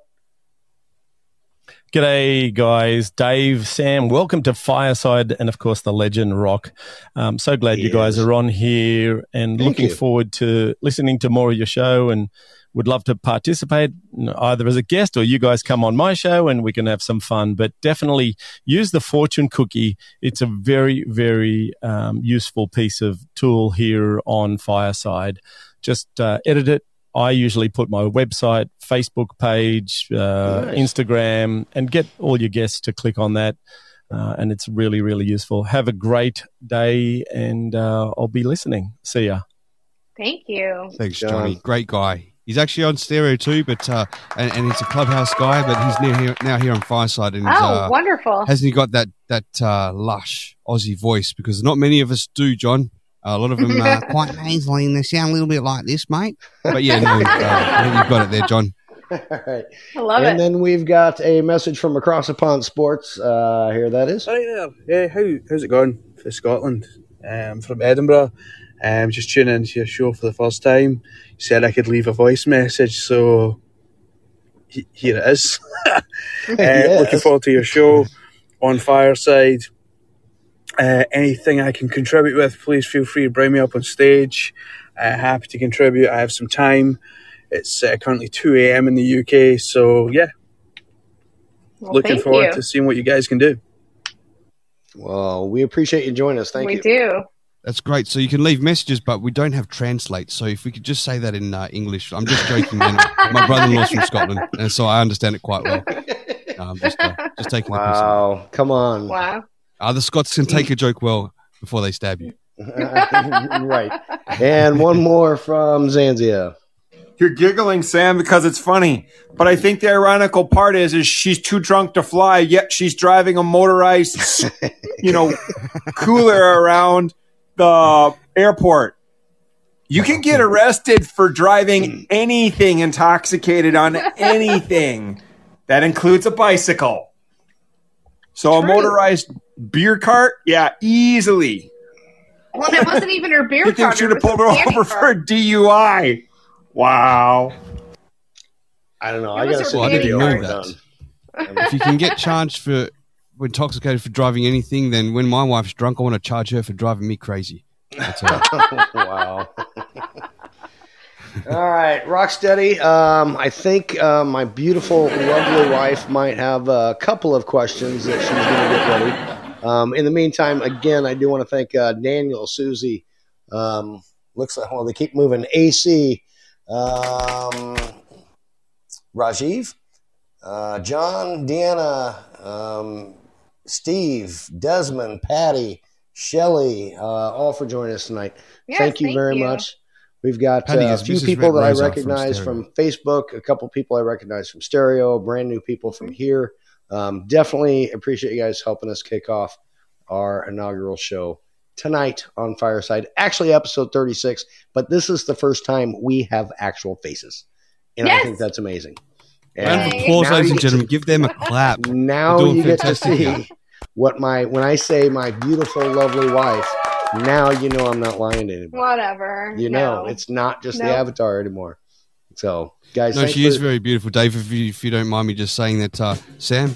I: G'day, guys. Dave, Sam, welcome to Fireside and, of course, the legend Rock. Um, so glad you guys are on here and
A: Thank
I: looking
A: you.
I: forward to listening to more of your show and would love to participate either as a guest or you guys come on my show and we can have some fun. But definitely use the fortune cookie. It's a very, very um, useful piece of tool here on Fireside. Just uh, edit it. I usually put my website, Facebook page, uh,
A: Nice.
I: Instagram, and get all your guests to click on that. Uh, and it's really, really useful. Have a great day, and uh, I'll be listening. See ya.
B: Thank you.
D: Thanks,
A: John.
D: Johnny. Great guy. He's actually on stereo too, but uh, and, and he's a clubhouse guy, but he's now here, now here on Fireside, and
B: Oh,
D: uh,
B: wonderful.
D: hasn't he got that that uh, lush Aussie voice? Because not many of us do, John. A lot of them are quite nasally and they sound a little bit like this, mate. But yeah, no, uh, you've got it there, John.
A: All right.
B: I love
A: and
B: it.
A: And then we've got a message from across the pond sports. Uh, here that is.
J: All right there. Yeah, how, how's it going for Scotland? Um, from Edinburgh. Um, just tuning into your show for the first time. You said I could leave a voice message, so he- here it is. uh,
A: Yes.
J: Looking forward to your show on Fireside. Uh, anything I can contribute with, please feel free to bring me up on stage. Uh, happy to contribute. I have some time. It's uh, currently 2 a.m. in the UK, so yeah,
B: Well,
J: looking forward
B: you.
J: to seeing what you guys can do.
A: Well, we appreciate you joining us. Thank
B: we
A: you.
B: We do.
D: That's great. So you can leave messages, but we don't have translate. So if we could just say that in uh, English, I'm just joking. Man. My brother-in-law's from Scotland, and so I understand it quite well. No, I'm just uh, just taking the piss.
A: Wow. Come on.
B: Wow.
D: Uh, the Scots can take a joke well before they stab you.
A: right. And one more from Zanzia.
E: You're giggling, Sam, because it's funny. But I think the ironical part is, is she's too drunk to fly, yet she's driving a motorized, you know, cooler around the airport. You can get arrested for driving anything intoxicated on anything. That includes a bicycle. So a motorized beer cart, yeah, easily.
B: Well, that wasn't even her beer
E: You think
B: cart.
E: she
B: it
E: would have pulled her
B: candy
E: over for a DUI? Wow.
A: I don't know.
B: It
A: I
B: was
A: gotta
D: Well, I didn't know that. If you can get charged for intoxicated for driving anything, then when my wife's drunk, I want to charge her for driving me crazy.
A: Wow. All right, Rocstedi. Um, I think uh, my beautiful, lovely wife might have a couple of questions that she's going to get ready. Um, in the meantime, again, I do want to thank uh, Daniel, Susie. Um, looks like well, they keep moving. AC, um, Rajiv, uh, John, Deanna, um, Steve, Desmond, Patty, Shelly, uh, all for joining us tonight.
B: Yes,
A: thank you
B: thank
A: very
B: you.
A: much. We've got
D: Patty
A: uh, a few people that I
D: Rosa from
A: recognize from Facebook, a couple people I recognize from Stereo, brand new people from here. Um, definitely appreciate you guys helping us kick off our inaugural show tonight on Fireside. Actually, episode 36, but this is the first time we have actual faces. And I think that's amazing.
D: Round of
B: Yay.
D: applause, ladies and gentlemen. Give them a clap.
A: now
D: You're doing
A: get to
D: fantastic
A: see
D: here.
A: what my when I say my beautiful, lovely wife. Now you know I'm not lying to anybody.
B: Whatever.
A: You know,
B: No.
A: it's not just the avatar anymore. So, guys,
D: No,
A: thanks
D: she is very beautiful, Dave. If you, if you don't mind me just saying that, uh, Sam.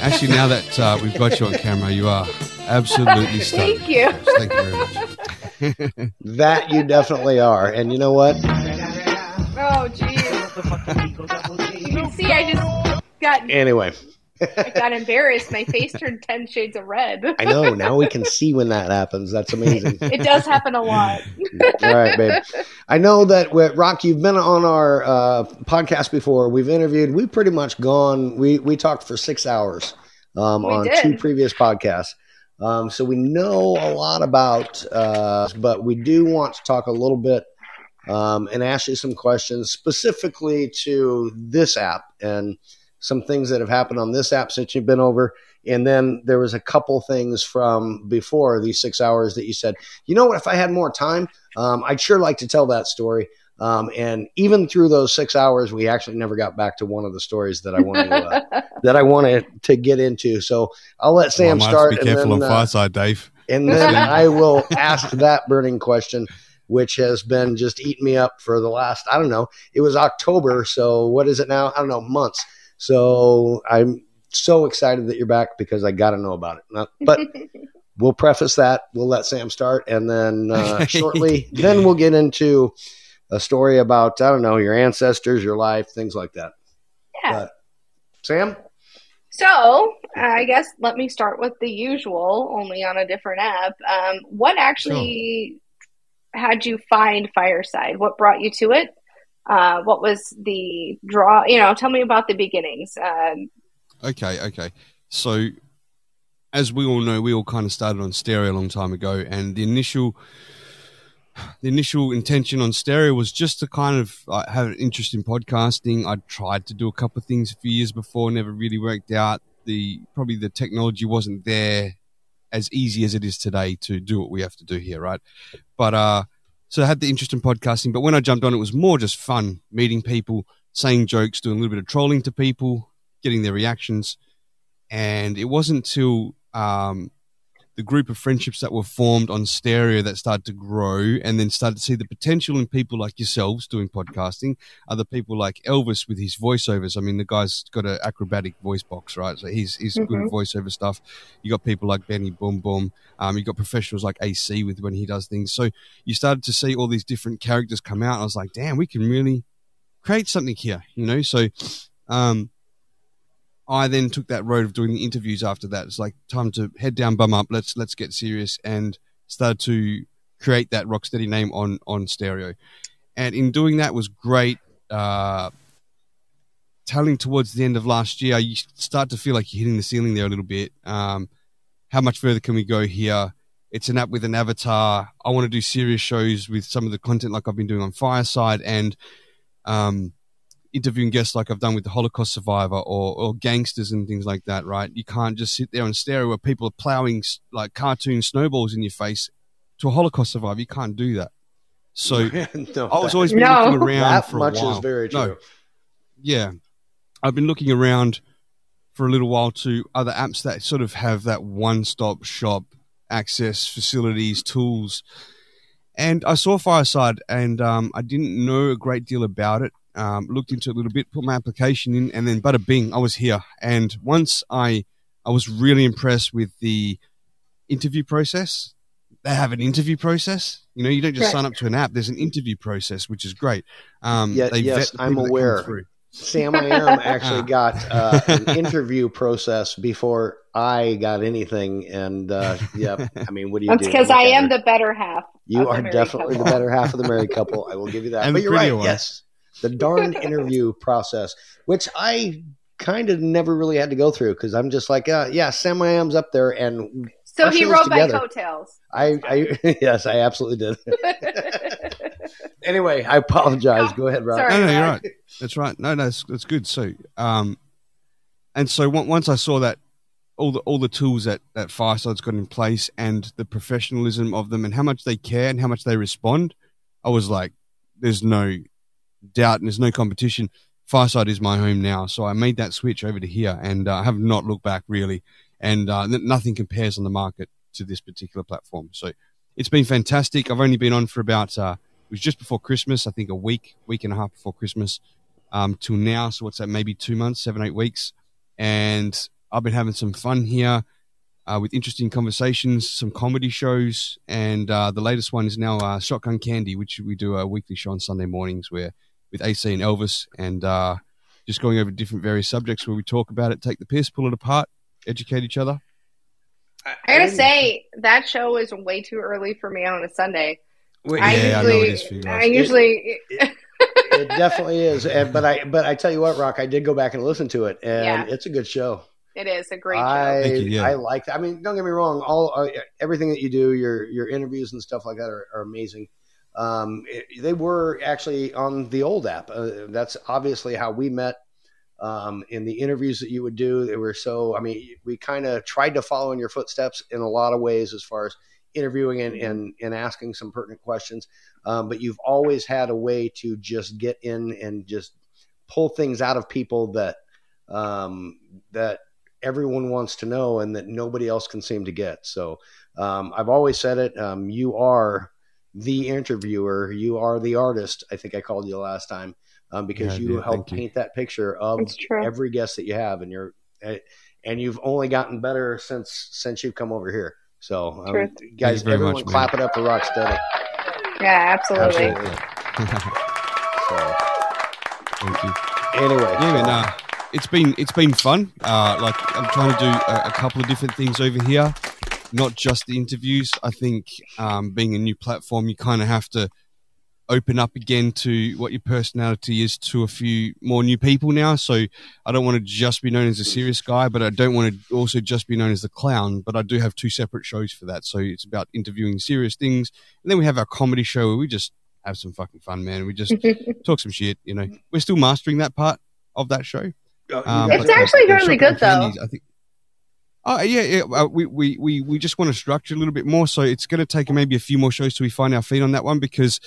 D: Actually, now that uh, we've got you on camera, you are absolutely stunning.
B: Thank you.
D: Thank you very much.
A: that you definitely are. And you know what?
B: Oh, jeez. You can see I just got
A: Anyway,
B: I got embarrassed. My face turned ten shades of red.
A: I know now we can see when that happens. That's amazing.
B: It does happen a lot.
A: All right, babe. I know that with Rock, you've been on our uh, podcast before. We've interviewed. We've pretty much gone. We we talked for six hours um, on
B: did.
A: two previous podcasts. Um, so we know a lot about, uh, but we do want to talk a little bit um, and ask you some questions specifically to this app and some things that have happened on this app since you've been over. And then there was a couple things from before these six hours that you said, you know what, if I had more time, um, I'd sure like to tell that story. Um, and even through those six hours, we actually never got back to one of the stories that I wanted to, uh, that I wanted to get into. So I'll let Sam
D: Well,
A: start,
D: have to be
A: and
D: careful
A: then
D: on
A: uh,
D: Fireside, Dave.
A: and then I will ask that burning question, which has been just eating me up for the last, I don't know, it was October. So what is it now? I don't know, months. So I'm so excited that you're back because I got to know about it. Not- But we'll preface that. We'll let Sam start. And then uh, shortly, then we'll get into a story about, I don't know, your ancestors, your life, things like that.
B: Yeah.
A: But Sam?
B: So, I guess let me start with the usual, only on a different app. Um, what actually had you find Fireside? What brought you to it? Uh, what was the draw? You know, tell me about the beginnings. Um,
D: Okay, okay. So, as we all know, we all kind of started on stereo a long time ago, and the initial, the initial intention on stereo was just to kind of uh, have an interest in podcasting. I tried to do a couple of things a few years before, never really worked out. The probably the technology wasn't there as easy as it is today to do what we have to do here, right? But uh, so I had the interest in podcasting, but when I jumped on, it was more just fun, meeting people, saying jokes, doing a little bit of trolling to people, getting their reactions. And it wasn't till um, the group of friendships that were formed on stereo that started to grow and then started to see the potential in people like yourselves doing podcasting, other people like Elvis with his voiceovers. I mean, the guy's got an acrobatic voice box, right? So he's, he's good
B: Mhm.
D: at voiceover stuff. You got people like Benny Boom Boom. Um, you got professionals like AC with when he does things. So you started to see all these different characters come out. I was like, damn, we can really create something here, you know? So, um, I then took that road of doing the interviews after that. It's like time to head down, bum up. Let's let's get serious and started to create that Rocstedi name on on stereo. And in doing that was great. Uh, telling towards the end of last year, you start to feel like you're hitting the ceiling there a little bit. Um, how much further can we go here? It's an app with an avatar. I want to do serious shows with some of the content like I've been doing on Fireside and um, interviewing guests like I've done with the Holocaust survivor or, or gangsters and things like that, right? You can't just sit there and stare where people are plowing like cartoon snowballs in your face to a Holocaust survivor. You can't do that. So
A: No,
D: I was
A: that-
D: always been
B: No.
D: looking around
A: that
D: for a while.
A: is very
D: No, yeah, I've been looking around for a little while to other apps that sort of have that one-stop shop access, facilities, tools. And I saw Fireside, and um, I didn't know a great deal about it. Um, looked into it a little bit, put my application in, and then bada bing, I was here. And once I, I was really impressed with the interview process. They have an interview process. You know, you don't just
B: Right.
D: sign up to an app. There's an interview process, which is great. Um,
A: Yeah,
D: they
A: yes,
D: vet the
A: I'm
D: people that come
A: aware. Sam I am actually got uh, an interview process before I got anything, and uh, yeah, I mean, what do you
B: That's
A: do?
B: because I am the better half.
A: You are definitely
B: couple.
A: the better half of the married couple. I will give you that.
D: And
A: but
D: the
A: you're right.
D: one.
A: Yes, the darn interview process, which I kind of never really had to go through because I'm just like, uh, yeah, Sam I am's up there, and
B: So he
A: show's
B: rode my
A: together.
B: coattails.
A: I, I, yes, I absolutely did. anyway, I apologize. Go ahead, Rob.
B: Sorry.
D: No, no, you're right. That's right. No, no, that's, that's good. So, um, and so on- once I saw that all the all the tools that that Fireside's got in place and the professionalism of them and how much they care and how much they respond, I was like, there's no doubt and there's no competition. Fireside is my home now, so I made that switch over to here, and uh, I have not looked back really. And uh, nothing compares on the market to this particular platform. So it's been fantastic. I've only been on for about uh, it was just before Christmas, I think a week, week and a half before Christmas, um, till now. So what's that? Maybe two months, seven, eight weeks, and I've been having some fun here. Uh, with interesting conversations, some comedy shows, and uh, the latest one is now uh, Shotgun Candy, which we do a weekly show on Sunday mornings where with AC and Elvis, and uh, just going over different various subjects where we talk about it, take the piss, pull it apart, educate each other.
B: I gotta say that show is way too early for me on a Sunday.
A: Wait,
B: I
D: Yeah, I know it
B: usually,
D: is for you
B: I
D: guys.
B: usually,
A: it definitely is. And, but I, but I tell you what, Rock, I did go back and listen to it, and
B: Yeah.
A: it's a good show.
B: it is a great
A: I,
B: show.
D: Thank you, yeah.
A: I like. I mean, don't get me wrong. All uh, everything that you do, your your interviews and stuff like that are, are amazing. Um, it- they were actually on the old app. Uh, that's obviously how we met. Um, in the interviews that you would do, they were so. I mean, we kind of tried to follow in your footsteps in a lot of ways as far as interviewing and and, and asking some pertinent questions. Um, but you've always had a way to just get in and just pull things out of people that um, that everyone wants to know and that nobody else can seem to get. So um, I've always said it. Um, you are the interviewer. You are the artist. I think I called you last time um, because
D: Yeah,
A: you
D: did.
A: help
D: Thank you.
A: paint that picture of every guest that you have, and you're eh, and you've only gotten better since since you've come over here. So um, guys,
D: you
A: everyone,
D: much, man.
A: clap it up for Rocstedi.
B: Yeah, absolutely.
A: Absolutely. So
D: Thank you.
A: anyway,
D: Yeah, man. Uh, it's been it's been fun. Uh, like I'm trying to do a, a couple of different things over here, not just the interviews. I think um, being a new platform, you kind of have to open up again to what your personality is to a few more new people now. So I don't want to just be known as a serious guy, but I don't want to also just be known as the clown. But I do have two separate shows for that. So it's about interviewing serious things, and then we have our comedy show where we just have some fucking fun, man. We just talk some shit. You know, we're still mastering that part of that show. Um,
B: It's actually really good, though.
D: I think. Oh yeah, yeah. Uh, we, we we we just want to structure a little bit more, so it's going to take maybe a few more shows till we find our feet on that one because,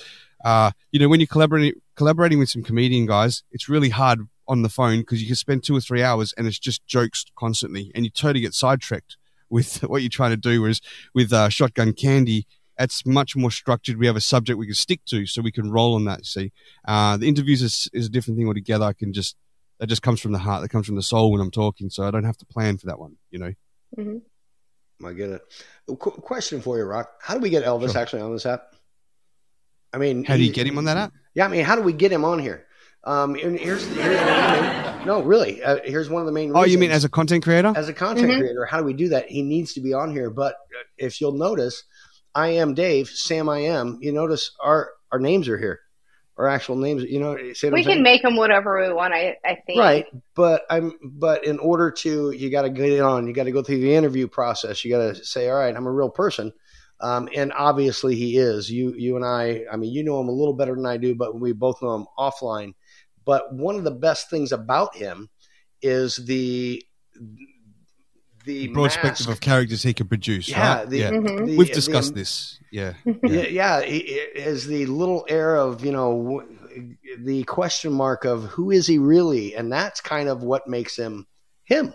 D: uh, you know, when you're collaborating collaborating with some comedian guys, it's really hard on the phone because you can spend two or three hours and it's just jokes constantly, and you totally get sidetracked with what you're trying to do. Whereas with uh, Shotgun Candy, it's much more structured. We have a subject we can stick to, so we can roll on that. See, uh, the interviews is, is a different thing altogether. I can just that just comes from the heart, that comes from the soul when I'm talking, so I don't have to plan for that one. You know.
B: Mhm.
A: I get it. Qu- question for you, Rock. How do we get Elvis
D: Sure.
A: actually on this app? I mean,
D: How do you get him on that app?
A: Yeah, I mean, how do we get him on here? Um, and here's here's one of the main, no, really. Uh, here's one of the main. Reasons.
D: Oh, you mean as a content creator?
A: as a content
B: Mhm.
A: creator? How do we do that? He needs to be on here. But uh, if you'll notice, I am Dave, Sam, I am. You notice our our names are here, our actual names. You know,
B: We
A: I'm saying?
B: can make them whatever we want. I, I think.
A: Right, but I'm but in order to you got to get it on, you got to go through the interview process. You got to say, all right, I'm a real person. Um, and obviously he is. You you and I, I mean, you know him a little better than I do, but we both know him offline. But one of the best things about him is the the
D: broad
A: mask.
D: spectrum of characters he can produce.
A: Yeah,
D: right?
A: the-
D: yeah.
B: Mhm.
A: the-
D: We've
A: the-
D: discussed this. Yeah.
A: yeah, yeah, it, it is the little air of you know the question mark of who is he really, and that's kind of what makes him him.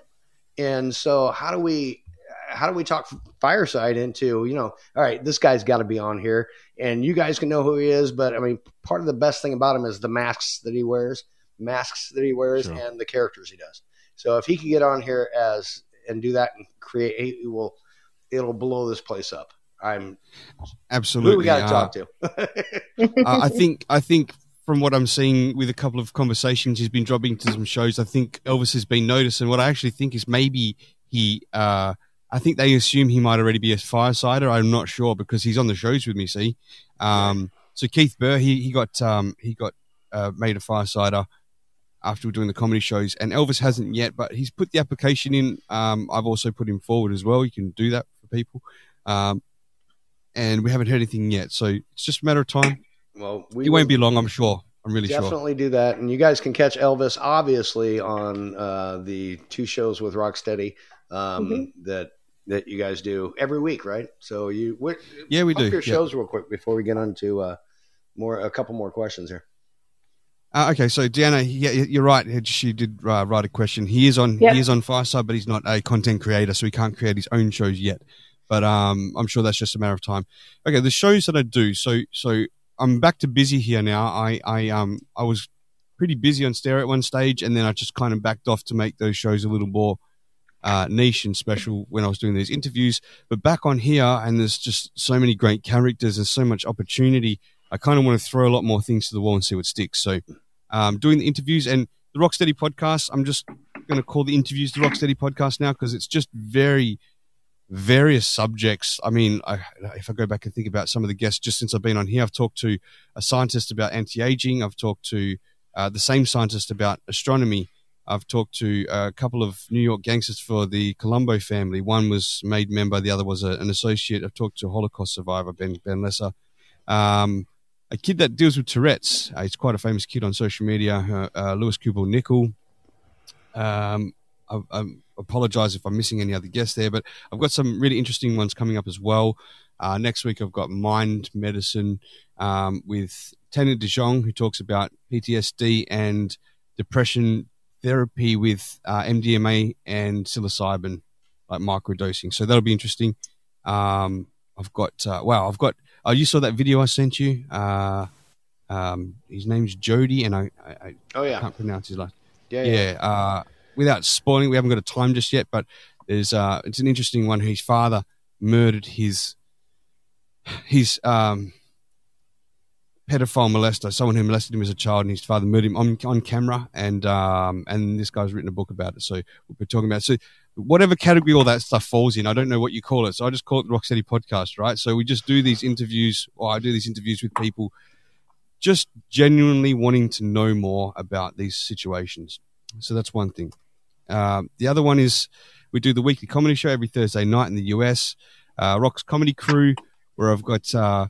A: And so, how do we how do we talk Fireside into you know, all right, this guy's got to be on here, and you guys can know who he is, but I mean, part of the best thing about him is the masks that he wears, masks that he wears,
D: Sure.
A: and the characters he does. So if he could get on here as and do that and create, he will it'll blow this place up. I'm
D: Absolutely.
A: who we got to
D: Uh,
A: talk to.
D: uh, I think I think from what I'm seeing with a couple of conversations he's been dropping to some shows, I think Elvis has been noticed, and what I actually think is maybe he. Uh, I think they assume he might already be a firesider. I'm not sure because he's on the shows with me. See, um, so Keith Burr, he he got um, he got uh, made a firesider after we're doing the comedy shows, and Elvis hasn't yet, but he's put the application in. Um, I've also put him forward as well. You can do that for people. Um, and we haven't heard anything yet, so it's just a matter of time.
A: well, we
D: It won't be long, I'm sure. I'm really sure.
A: definitely do that, and you guys can catch Elvis obviously on uh, the two shows with Rocstedi um,
B: Mm-hmm.
A: that that you guys do every week, right? So you what,
D: Yeah, we do,
A: your
D: yeah.
A: shows real quick before we get on to uh, more a couple more questions here.
D: Uh, okay, so Deanna, yeah, you're right. She did uh, write a question. He is on
B: Yep.
D: he is on Fireside, but he's not a content creator, so he can't create his own shows yet. But um, I'm sure that's just a matter of time. Okay, the shows that I do. So so I'm back to busy here now. I I um I was pretty busy on Stereo at one stage, and then I just kind of backed off to make those shows a little more uh, niche and special when I was doing these interviews. But back on here, and there's just so many great characters and so much opportunity. I kind of want to throw a lot more things to the wall and see what sticks. So, um, doing the interviews and the Rocstedi podcast, I'm just going to call the interviews the Rocstedi podcast now because it's just very various subjects. I mean, I, if I go back and think about some of the guests just since I've been on here, I've talked to a scientist about anti-aging. I've talked to uh, the same scientist about astronomy. I've talked to a couple of New York gangsters for the Colombo family. One was made member, the other was a, an associate. I've talked to Holocaust survivor, Ben Ben Lesser. Um, a kid that deals with Tourette's. Uh, he's quite a famous kid on social media, uh, uh, Lewis Kubel Nickel. Um, I, I apologize if I'm missing any other guests there, but I've got some really interesting ones coming up as well. Uh, next week, I've got mind medicine um, with Tanya De Jong, who talks about PTSD and depression therapy with uh, MDMA and psilocybin, like microdosing. So that'll be interesting. Um, I've got uh, wow, I've got. Oh, you saw that video I sent you. Uh, um, his name's Jody, and I, I, I
A: Oh yeah,
D: can't pronounce his last.
A: yeah,
D: Yeah. Uh, without spoiling, we haven't got a time just yet, but there's uh, it's an interesting one. His father murdered his his um, pedophile molester, someone who molested him as a child, and his father murdered him on on camera. And um, and this guy's written a book about it, so we'll be talking about. It. So whatever category all that stuff falls in, I don't know what you call it. So I just call it the Rocstedi Podcast, right? So we just do these interviews, or I do these interviews with people just genuinely wanting to know more about these situations. So that's one thing. Um, the other one is we do the weekly comedy show every Thursday night in the US, uh, Rock's Comedy Crew, where I've got. Uh,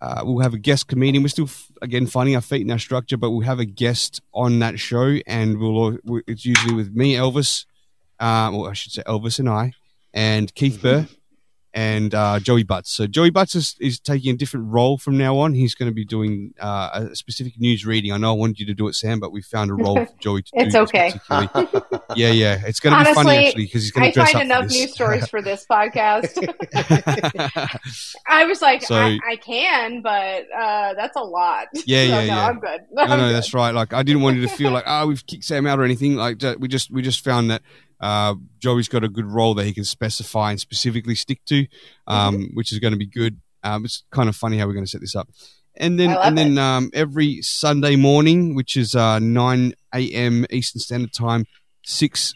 D: uh, we'll have a guest comedian. We're still, f- again, finding our feet in our structure, but we'll have a guest on that show, and we'll. al- we- It's usually with me, Elvis, um, or I should say Elvis and I, and Keith Burr, and uh, Joey Butts. So Joey Butts is, is taking a different role from now on. He's going to be doing uh, a specific news reading. I know I wanted you to do it, Sam, but we found a role for Joey to
B: It's
D: do.
B: okay.
D: yeah, yeah. It's going to be funny actually because he's going to dress
B: find
D: up
B: enough
D: for this.
B: news stories for this podcast. I was like,
D: So-
B: I, I can, but uh, that's a lot.
D: Yeah,
B: So,
D: yeah,
B: no,
D: yeah.
B: I'm good.
D: no,
B: I'm
D: no,
B: good.
D: that's right. Like I didn't want you to feel like, oh, we've kicked Sam out or anything. Like we just we just found that uh, Joey's got a good role that he can specify and specifically stick to, um,
B: Mm-hmm.
D: which is going to be good. Um, it's kind of funny how we're going to set this up. And then and then um, every Sunday morning, which is uh, nine a.m. Eastern Standard Time, six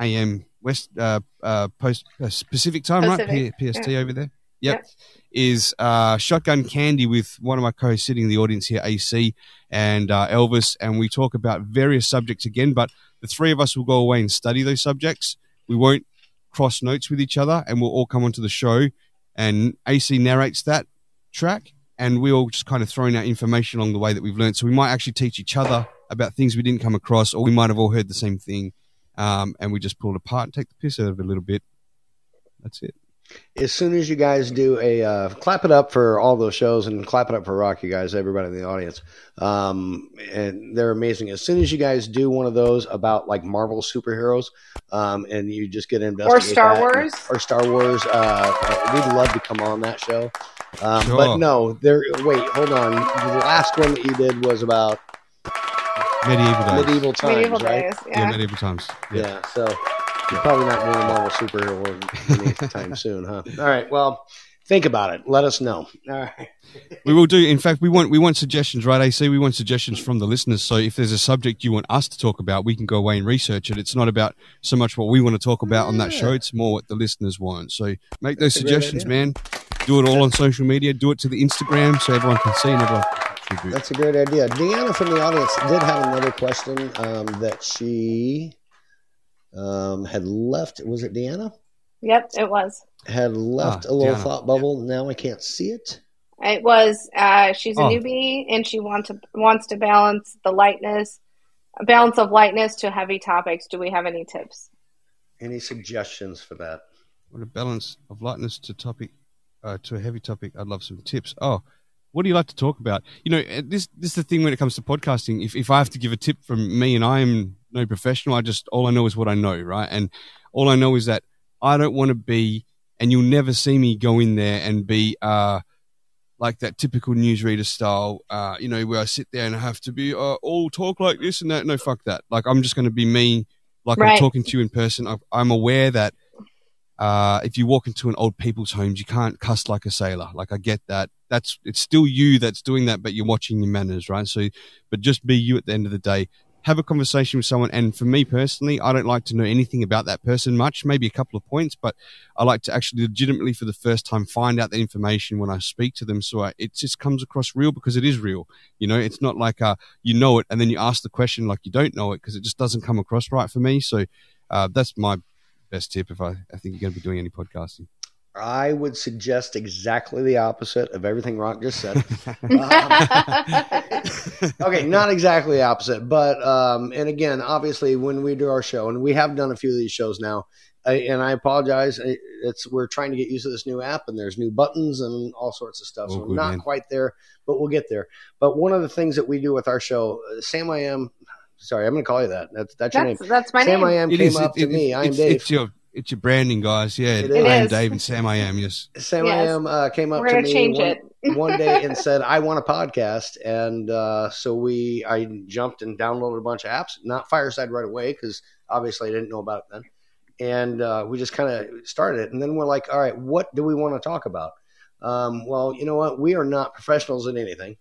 D: a.m. West uh, uh, post uh, Pacific time, right? P- PST
B: yeah.
D: over there. Yep.
B: Yep.
D: Is uh, Shotgun Candy with one of my co-hosts sitting in the audience here, AC and uh, Elvis, and we talk about various subjects again. But the three of us will go away and study those subjects. We won't cross notes with each other, and we'll all come onto the show and AC narrates that track, and we all just kind of throwing out information along the way that we've learned. So we might actually teach each other about things we didn't come across, or we might have all heard the same thing, um, and we just pull it apart and take the piss out of it a little bit. That's it.
A: As soon as you guys do a uh, clap it up for all those shows and clap it up for Rock, you guys, everybody in the audience, um, and they're amazing. As soon as you guys do one of those about like Marvel superheroes, um, and you just get invested
B: Or Star Wars.
A: or Star Wars, uh, uh, we'd love to come on that show. Um,
D: Sure.
A: But no, there. Wait, hold on. The last one that you did was about
D: Medieval days.
A: medieval times,
B: Medieval
A: right?
B: days.
D: Yeah,
B: Yeah.
D: medieval times.
A: Yeah. so you're probably not doing a Marvel superhero anytime soon, huh? All right. Well, think about it. Let us know. All right.
D: We will do. In fact, we want we want suggestions, right? AC, we want suggestions from the listeners. So if there's a subject you want us to talk about, we can go away and research it. It's not about so much what we want to talk about on that show. It's more what the listeners want. So make those
A: That's a
D: suggestions, man. Do it all on social media. Do it to the Instagram so everyone can see and everyone can contribute.
A: That's a great idea. Deanna from the audience did have another question um, that she um, had left. Was it Deanna?
B: Yep, it was.
A: Had left
D: Ah,
A: a little
D: Deanna.
A: thought bubble. Now I can't see it.
B: It was. Uh, she's a
D: Oh.
B: newbie, and she wants to wants to balance the lightness, a balance of lightness to heavy topics. Do we have any tips?
A: Any suggestions for that?
D: What a balance of lightness to topic uh, to a heavy topic. I'd love some tips. Oh, what do you like to talk about? You know, uh, this this is the thing when it comes to podcasting. If if I have to give a tip from me, and I am no professional, I just all I know is what I know, right? And all I know is that I don't want to be, and you'll never see me go in there and be uh like that typical newsreader style, uh, you know, where I sit there and I have to be uh, all talk like this and that. No, fuck that. Like I'm just going to be me, like I'm talking to you in person. I, I'm aware that uh, if you walk into an old people's homes, you can't cuss like a sailor. Like I get that. That's it's still you that's doing that, but you're watching your manners, right? So, but just be you at the end of the day. Have a conversation with someone, and for me personally, I don't like to know anything about that person much. Maybe a couple of points, but I like to actually legitimately, for the first time, find out the information when I speak to them, so I, it just comes across real because it is real. You know, it's not like uh, you know it and then you ask the question like you don't know it because it just doesn't come across right for me. So uh, that's my best tip if I, I think you're going to be doing any podcasting.
A: I would suggest exactly the opposite of everything Rock just said. okay, not exactly the opposite, but um, and again, obviously, when we do our show, and we have done a few of these shows now, I, and I apologize. It's we're trying to get used to this new app, and there's new buttons and all sorts of stuff.
D: Oh,
A: so we're not
D: man.
A: quite there, but we'll get there. But one of the things that we do with our show, uh, Sam, I am. Sorry, I'm going to call you that. That's that's your name.
B: That's that's my
A: Sam,
B: name.
A: I am
D: It
A: came
D: is,
A: up
D: it-
A: to
D: it-
A: me. I am Dave.
D: It's your it's your branding, guys. Yeah,
A: It
D: I
A: is.
D: am. Dave and Sam. I am. Yes.
A: Sam I am uh, came up
B: We're
A: to me one,
B: it.
A: one day and said, "I want a podcast," and uh, so we I jumped and downloaded a bunch of apps. Not Fireside right away because obviously I didn't know about it then, and uh, we just kind of started it. And then we're like, "All right, what do we want to talk about?" Um, well, you know what? We are not professionals in anything.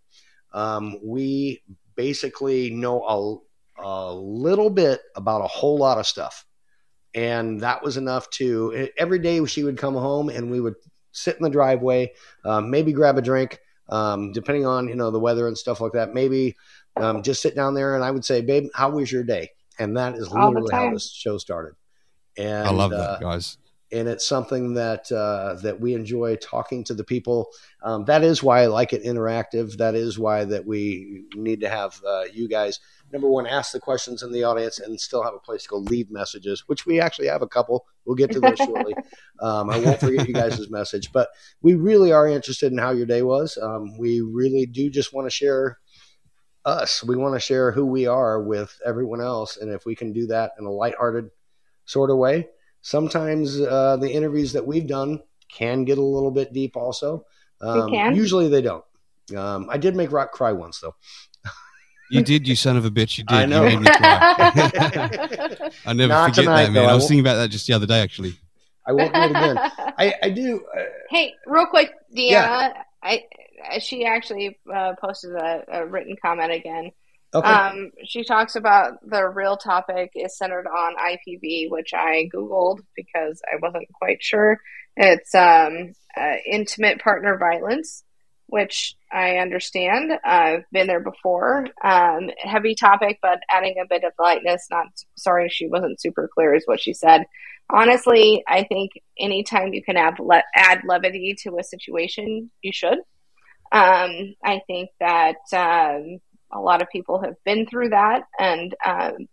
A: Um, we basically know a, a little bit about a whole lot of stuff and that was enough to every day she would come home and we would sit in the driveway um, maybe grab a drink um, depending on you know the weather and stuff like that maybe um, just sit down there and i would say babe how was your day and that is
B: All the
A: literally how
B: time.
A: this show started and
D: I love
A: uh,
D: that, guys.
A: And it's something that uh, that we enjoy talking to the people. Um, that is why I like it interactive. That is why that we need to have uh, you guys number one ask the questions in the audience and still have a place to go leave messages, which we actually have a couple. We'll get to those shortly. Um, I won't forget you guys' message, but we really are interested in how your day was. Um, we really do just want to share us. We want to share who we are with everyone else, and if we can do that in a lighthearted sort of way sometimes uh, the interviews that we've done can get a little bit deep also um,
B: can.
A: usually they don't um, i did make rock cry once though
D: You did, you son of a bitch. You did.
A: I know.
D: You made me cry. I never
A: Not
D: forget
A: tonight,
D: that, man.
A: I
D: I was thinking about that just the other day, actually.
A: i won't do it again i, I do uh,
B: hey, real quick, Deanna.
A: Yeah.
B: I she actually uh, posted a, a written comment again.
A: Okay
B: Um, she talks about the real topic is centered on IPV, which I googled because I wasn't quite sure. It's um, uh, intimate partner violence, which I understand. I've been there before. Um, heavy topic, but adding a bit of lightness. Not sorry, she wasn't super clear, is what she said. Honestly, I think anytime you can add le- add levity to a situation, you should. Um, I think that um, a lot of people have been through that and um,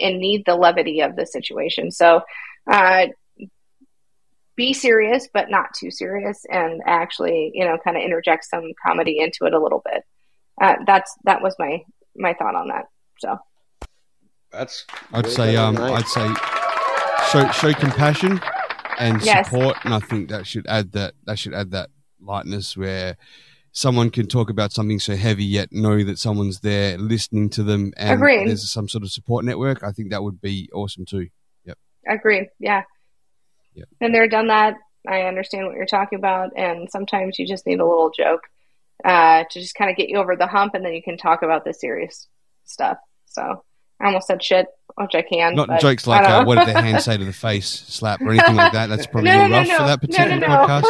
B: and need the levity of the situation. So. Uh, be serious, but not too serious, and actually, you know, kind of interject some comedy into it a little bit. Uh, that's that was my my thought on that. So
A: that's.
D: I'd say um, I'd say show show compassion and
B: Yes.
D: support, and I think that should add that that should add that lightness where someone can talk about something so heavy yet know that someone's there listening to them and
B: Agreed.
D: there's some sort of support network. I think that would be awesome too. Yep.
B: agreed, yeah.
D: Yep.
B: Been there, done that. I understand what you're talking about, and sometimes you just need a little joke uh, to just kind of get you over the hump, and then you can talk about the serious stuff. So I almost said shit, which I can.
D: Not jokes like
B: don't
D: uh, what did their hand say to the face slap or anything like that. That's probably
B: No, no,
D: rough
B: no,
D: for that particular
B: no, no.
D: podcast.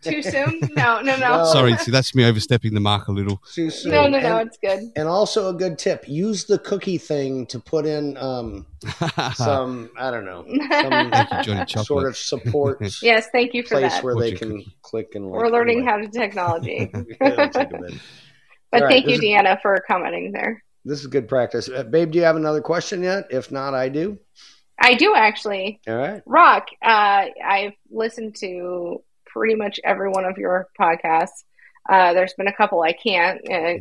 B: Too soon? No, no, no.
D: Sorry, see, that's me overstepping the mark a little.
A: Too soon.
B: No, no, no.
A: And-
B: It's good.
A: And also a good tip: use the cookie thing to put in um, some I don't know, some
D: you,
A: sort of support
B: Yes, thank you for that.
A: place
B: that.
A: where they
D: Fortune
A: can click and. Like,
B: We're learning
A: anyway.
B: how to technology.
A: It'll take a bit.
B: But
A: All right,
B: thank you,
A: this is-
B: Deanna, for commenting there.
A: This is good practice, uh, babe. Do you have another question yet? If not, I do.
B: I do actually.
A: All right.
B: Rock, uh, I've listened to pretty much every one of your podcasts. Uh, there's been a couple I can't uh,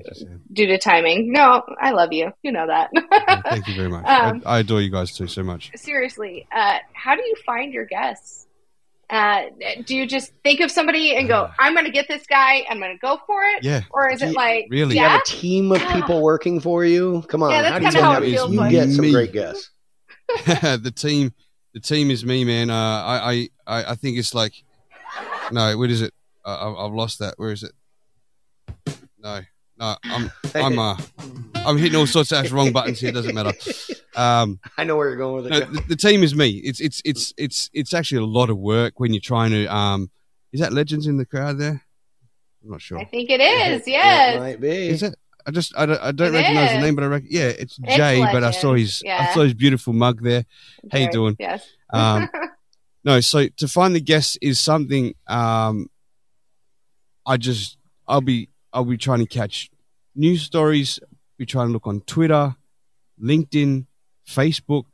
B: due to timing. No, I love you. You know that.
D: Thank you very much.
B: Um,
D: I, I adore you guys too so much.
B: Seriously, uh, how do you find your guests? Uh, do you just think of somebody and go, "I'm going to get this guy. I'm going to go for it"?
D: Yeah.
B: Or is it like,
A: Do you have a team of people working for you? Come on,
B: Yeah, that's
A: how do you
B: how
A: get-
B: it feels
A: you
B: like.
A: get some great guests?
D: the team, the team is me, man. Uh, I, I, I I think it's like, no, what is it? Uh, I- I've lost that. Where is it? No, no, I'm, I'm, uh, I'm hitting all sorts of wrong buttons here. It doesn't matter. Um,
A: I know where you're going with
D: no,
A: it.
D: the, the team is me. It's, it's, it's, it's, it's actually a lot of work when you're trying to. Um, is that legends in the crowd there? I'm not sure.
B: I think it is.
A: It
B: Yes.
A: might be.
D: Is it? I just I don't, I don't
B: It
D: recognize the name, but I reckon yeah, it's
B: It's
D: Jay. But I saw
B: Legend,
D: his I saw his beautiful mug there. How you doing?
B: Yes.
D: Um, no, so to find the guests is something. Um, I just I'll be I'll be trying to catch news stories. Be trying to look on Twitter, LinkedIn, Facebook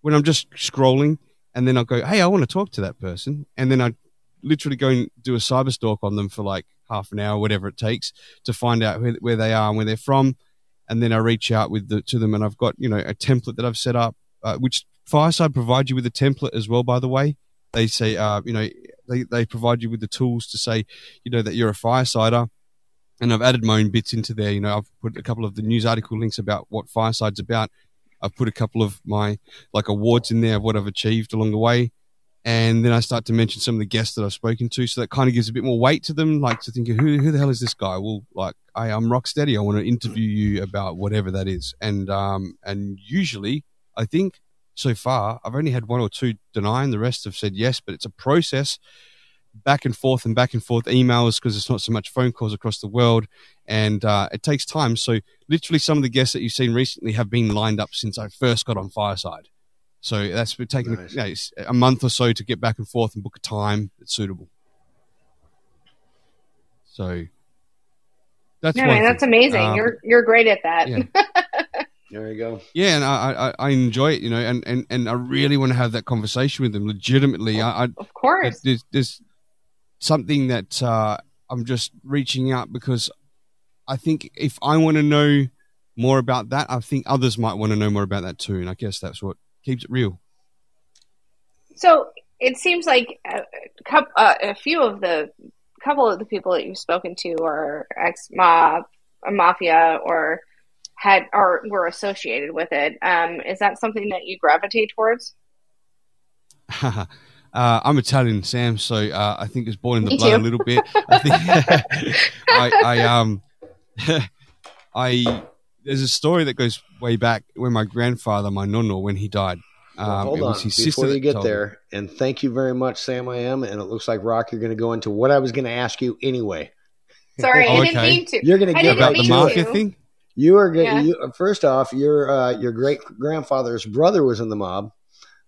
D: when I'm just scrolling, and then I'll go, hey, I want to talk to that person, and then I literally go and do a cyber stalk on them for like half an hour, whatever it takes, to find out where, where they are and where they're from, and then I reach out with the, to them, and I've got you know a template that I've set up, uh, which Fireside provide you with a template as well. By the way, they say uh, you know they they provide you with the tools to say you know that you're a firesider. And I've added my own bits into there. You know, I've put a couple of the news article links about what Fireside's about. I've put a couple of my like awards in there of what I've achieved along the way. And then I start to mention some of the guests that I've spoken to. So that kind of gives a bit more weight to them, like to think, who, who the hell is this guy? Well, like, I, I'm Rocstedi. I want to interview you about whatever that is. And, um, and usually, I think so far, I've only had one or two denying. The rest have said yes, but it's a process back and forth and back and forth emails because it's not so much phone calls across the world and uh, it takes time so literally some of the guests that you've seen recently have been lined up since i first got on fireside so that's been taking
A: Nice.
D: you know, it's a month or so to get back and forth and book a time that's suitable so that's
B: No, man, that's amazing.
D: Um,
B: you're you're great at that.
D: yeah.
A: There you go.
D: yeah, and I, I, I enjoy it, you know, and, and, and I really want to have that conversation with them legitimately. I, I
B: of course.
D: there's, there's something that uh, I'm just reaching out because I think if I want to know more about that, I think others might want to know more about that too, and I guess that's what keeps it real.
B: So it seems like a, coup- uh, a few of the couple of the people that you've spoken to are ex mob mafia or had or were associated with it. Um, is that something that you gravitate towards?
D: uh, I'm Italian, Sam, so uh, I think it's born in the
B: Me
D: blood
B: too.
D: a little bit. I think I, I um I there's a story that goes way back when my grandfather, my nonno, when he died,
A: Well,
D: Um,
A: hold
D: it
A: on
D: was his sister
A: before you get
D: told me.
A: there, and thank you very much, Sam. I am, and it looks like Rock. You're going to go into what I was going to ask you anyway.
B: Sorry,
D: Oh,
B: I didn't
D: okay.
B: mean to.
A: You're going to get
B: didn't
D: about the
B: mean
A: to
D: mafia
B: to.
D: thing.
A: You are good.
B: Yeah.
A: You, first off, your uh, your great grandfather's brother was in the mob,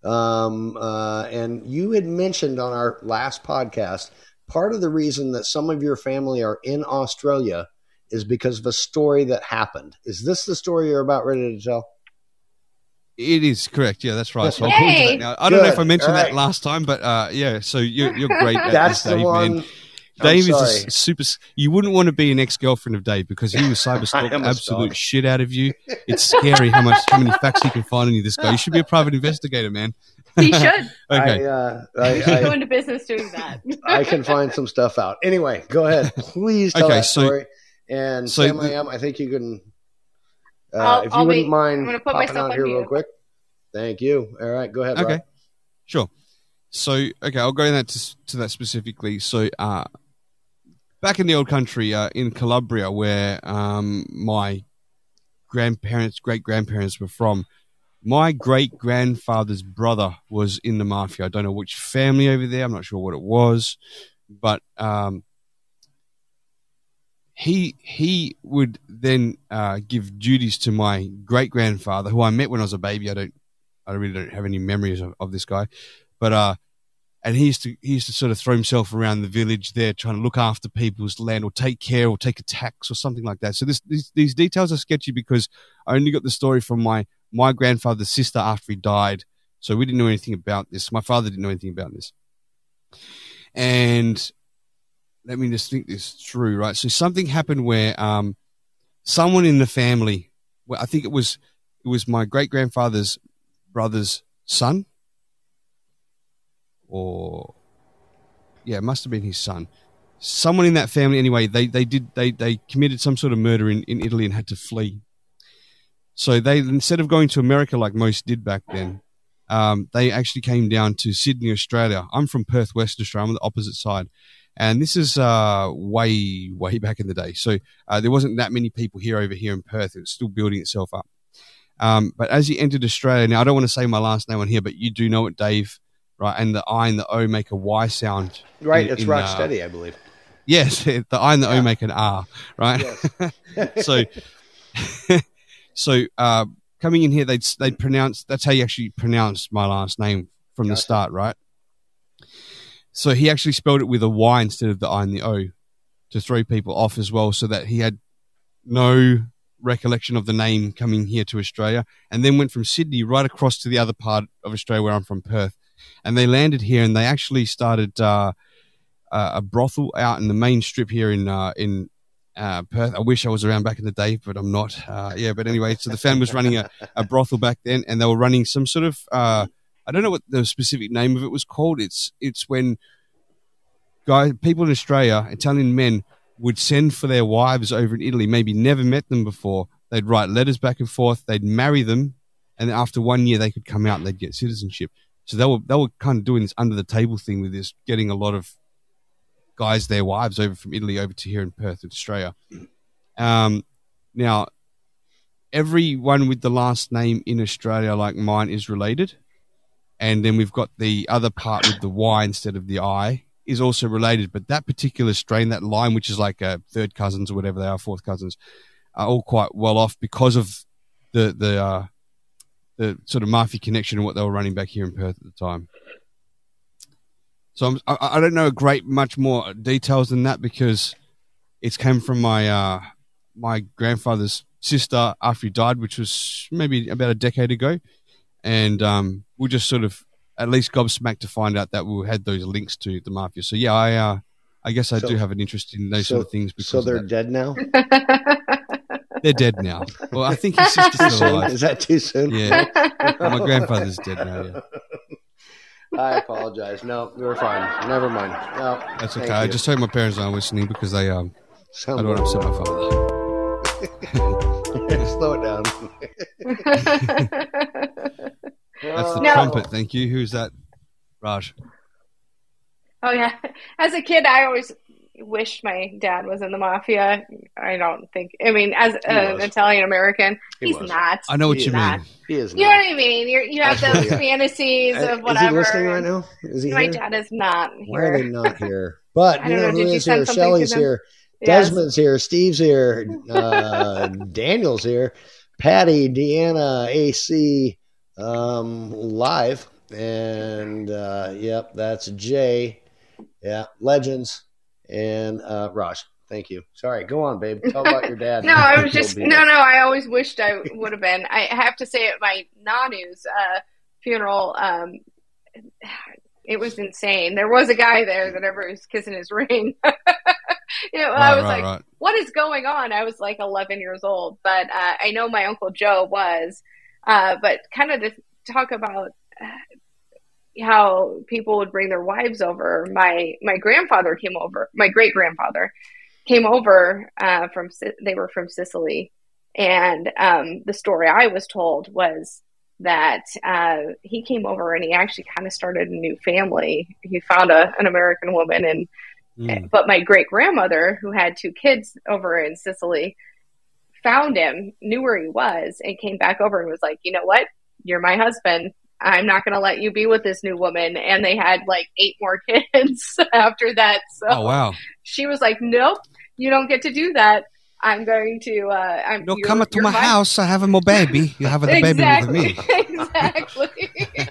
A: um, uh, and you had mentioned on our last podcast part of the reason that some of your family are in Australia is because of a story that happened. Is this the story you're about ready to tell?
D: It is correct. Yeah, that's right. So I'll go into that now. I don't know if I mentioned
A: All
D: that last time, but uh, yeah. So you're you're great. At
A: That's
D: this,
A: the
D: Dave,
A: one.
D: Man.
A: I'm
D: Dave is a super. You wouldn't want to be an ex girlfriend of Dave because he was cyber
A: I
D: stalking absolute
A: stalk.
D: shit out of you. It's scary how much how many facts he can find on you. This guy. You should be a private investigator, man.
B: He should
D: Okay.
A: I, uh, I,
B: go
A: I,
B: into business doing that.
A: I can find some stuff out. Anyway, go ahead. Please tell
D: Okay,
A: that
D: so-
A: story. And
D: so
A: Sam, I am. I think you can. Uh,
B: I'll-
A: if you
B: I'll
A: wouldn't
B: be- I'm gonna put
A: popping
B: myself
A: out
B: on
A: here real quick. Thank you. All right, go ahead.
D: Okay.
A: Rob.
D: Sure. So, okay, I'll go in that to, to that specifically. So, uh, back in the old country, uh, in Calabria, where um, my grandparents, great grandparents were from, my great grandfather's brother was in the mafia. I don't know which family over there. I'm not sure what it was, but um, he he would then uh, give duties to my great grandfather, who I met when I was a baby. I don't, I really don't have any memories of, of this guy, but uh, and he used to he used to sort of throw himself around the village there, trying to look after people's land or take care or take a tax or something like that. So this these, these details are sketchy because I only got the story from my my grandfather's sister after he died, so we didn't know anything about this. My father didn't know anything about this, and let me just think this through, right? So something happened where um, someone in the family, well, I think it was it was my great grandfather's brother's son, or yeah, it must have been his son. Someone in that family, anyway, they they did they they committed some sort of murder in, in Italy and had to flee. So they instead of going to America like most did back then, um, they actually came down to Sydney, Australia. I'm from Perth, Western Australia. I'm on the opposite side. And this is uh, way, way back in the day. So uh, there wasn't that many people here over here in Perth. It was still building itself up. Um, but as he entered Australia, now I don't want to say my last name on here, but you do know it, Dave, right? And the I and the O make a Y sound.
A: Right,
D: in-
A: it's
D: in,
A: rock
D: uh,
A: steady, I believe.
D: Yes, the I and the
A: Yeah.
D: O make an R, right?
A: Yes.
D: so, so uh, coming in here, they'd they'd pronounce. That's how you actually pronounce my last name from the start, right? So he actually spelled it with a Y instead of the I and the O to throw people off as well, so that he had no recollection of the name coming here to Australia, and then went from Sydney right across to the other part of Australia where I'm from, Perth, and they landed here and they actually started uh, a brothel out in the main strip here in uh, in uh, Perth. I wish I was around back in the day, but I'm not. Uh, yeah, but anyway, so the family was running a, a brothel back then, and they were running some sort of uh, I don't know what the specific name of it was called. It's it's when guys, people in Australia, Italian men would send for their wives over in Italy, maybe never met them before. They'd write letters back and forth. They'd marry them, and after one year, they could come out and they'd get citizenship. So they were they were kind of doing this under the table thing with this, getting a lot of guys their wives over from Italy over to here in Perth, in Australia. Um, now, everyone with the last name in Australia, like mine, is related, and then we've got the other part with the Y instead of the I is also related. But that particular strain, that line, which is like uh, third cousins or whatever they are, fourth cousins, are all quite well off because of the the uh, the sort of mafia connection and what they were running back here in Perth at the time. So I'm, I, I don't know a great much more details than that because it's came from my uh, my grandfather's sister after he died, which was maybe about a decade ago, and um, we just sort of at least gobsmacked to find out that we had those links to the mafia. So yeah, I uh, I guess I
A: So-
D: do have an interest in those
A: so,
D: sort of things because
A: so they're dead now.
D: they're dead now. Well, I think his sister's still alive.
A: Is that too soon?
D: Yeah, my grandfather's dead now. Yeah.
A: I apologize. No, you're fine. Never mind. No,
D: That's
A: thank
D: okay. I just hope my parents aren't listening because they um I don't want to upset my father.
A: Slow it down.
D: That's the
B: No.
D: trumpet. Thank you. Who's that? Raj.
B: Oh yeah. As a kid, I always wish my dad was in the mafia. I don't think. I mean, as
A: He
B: an. Italian American,
A: He
B: he's
A: was.
B: not.
D: I know what
A: He
D: you mean.
A: He is
B: You know what I mean? You're, you have those fantasies
A: Uh,
B: of whatever.
A: Is he listening right now? Is he
B: My
A: here?
B: dad is not Here.
A: Why are they not here? But
B: I
A: you
B: don't
A: know
B: know,
A: who
B: did you
A: is
B: send
A: here?
B: something
A: Shelley's here.
B: Yes.
A: Desmond's here. Steve's here. Uh, Daniel's here. Patty, Deanna, AC, um, live, and uh, yep, that's Jay. Yeah, legends and uh, Raj. Thank you. Sorry, go on, babe. Tell about your dad.
B: No, I was just no, no. I always wished I would have been. I have to say, at my Nanu's uh, funeral, um, it was insane. There was a guy there that ever was kissing his ring. you know, I was
D: right,
B: like,
D: right.
B: "What is going on?" I was like 11 years old, but uh, I know my uncle Joe was. Uh, but kind of to talk about uh, how people would bring their wives over. My my grandfather came over. My great grandfather came over uh, from they were from Sicily, and um, the story I was told was that uh, he came over and he actually kind of started a new family. He found a, an American woman, and
D: Mm.
B: but my great grandmother, who had two kids over in Sicily, found him, knew where he was, and came back over and was like, you know what, you're my husband. I'm not going to let you be with this new woman. And they had like eight more kids after that. So
D: Oh wow!
B: she was like, "Nope, you don't get to do that. I'm going to. Uh, I'm.
D: No,
B: you're-
D: come to
B: you're
D: my house. I have a my baby. You have a the baby
B: exactly,
D: with me.
B: exactly,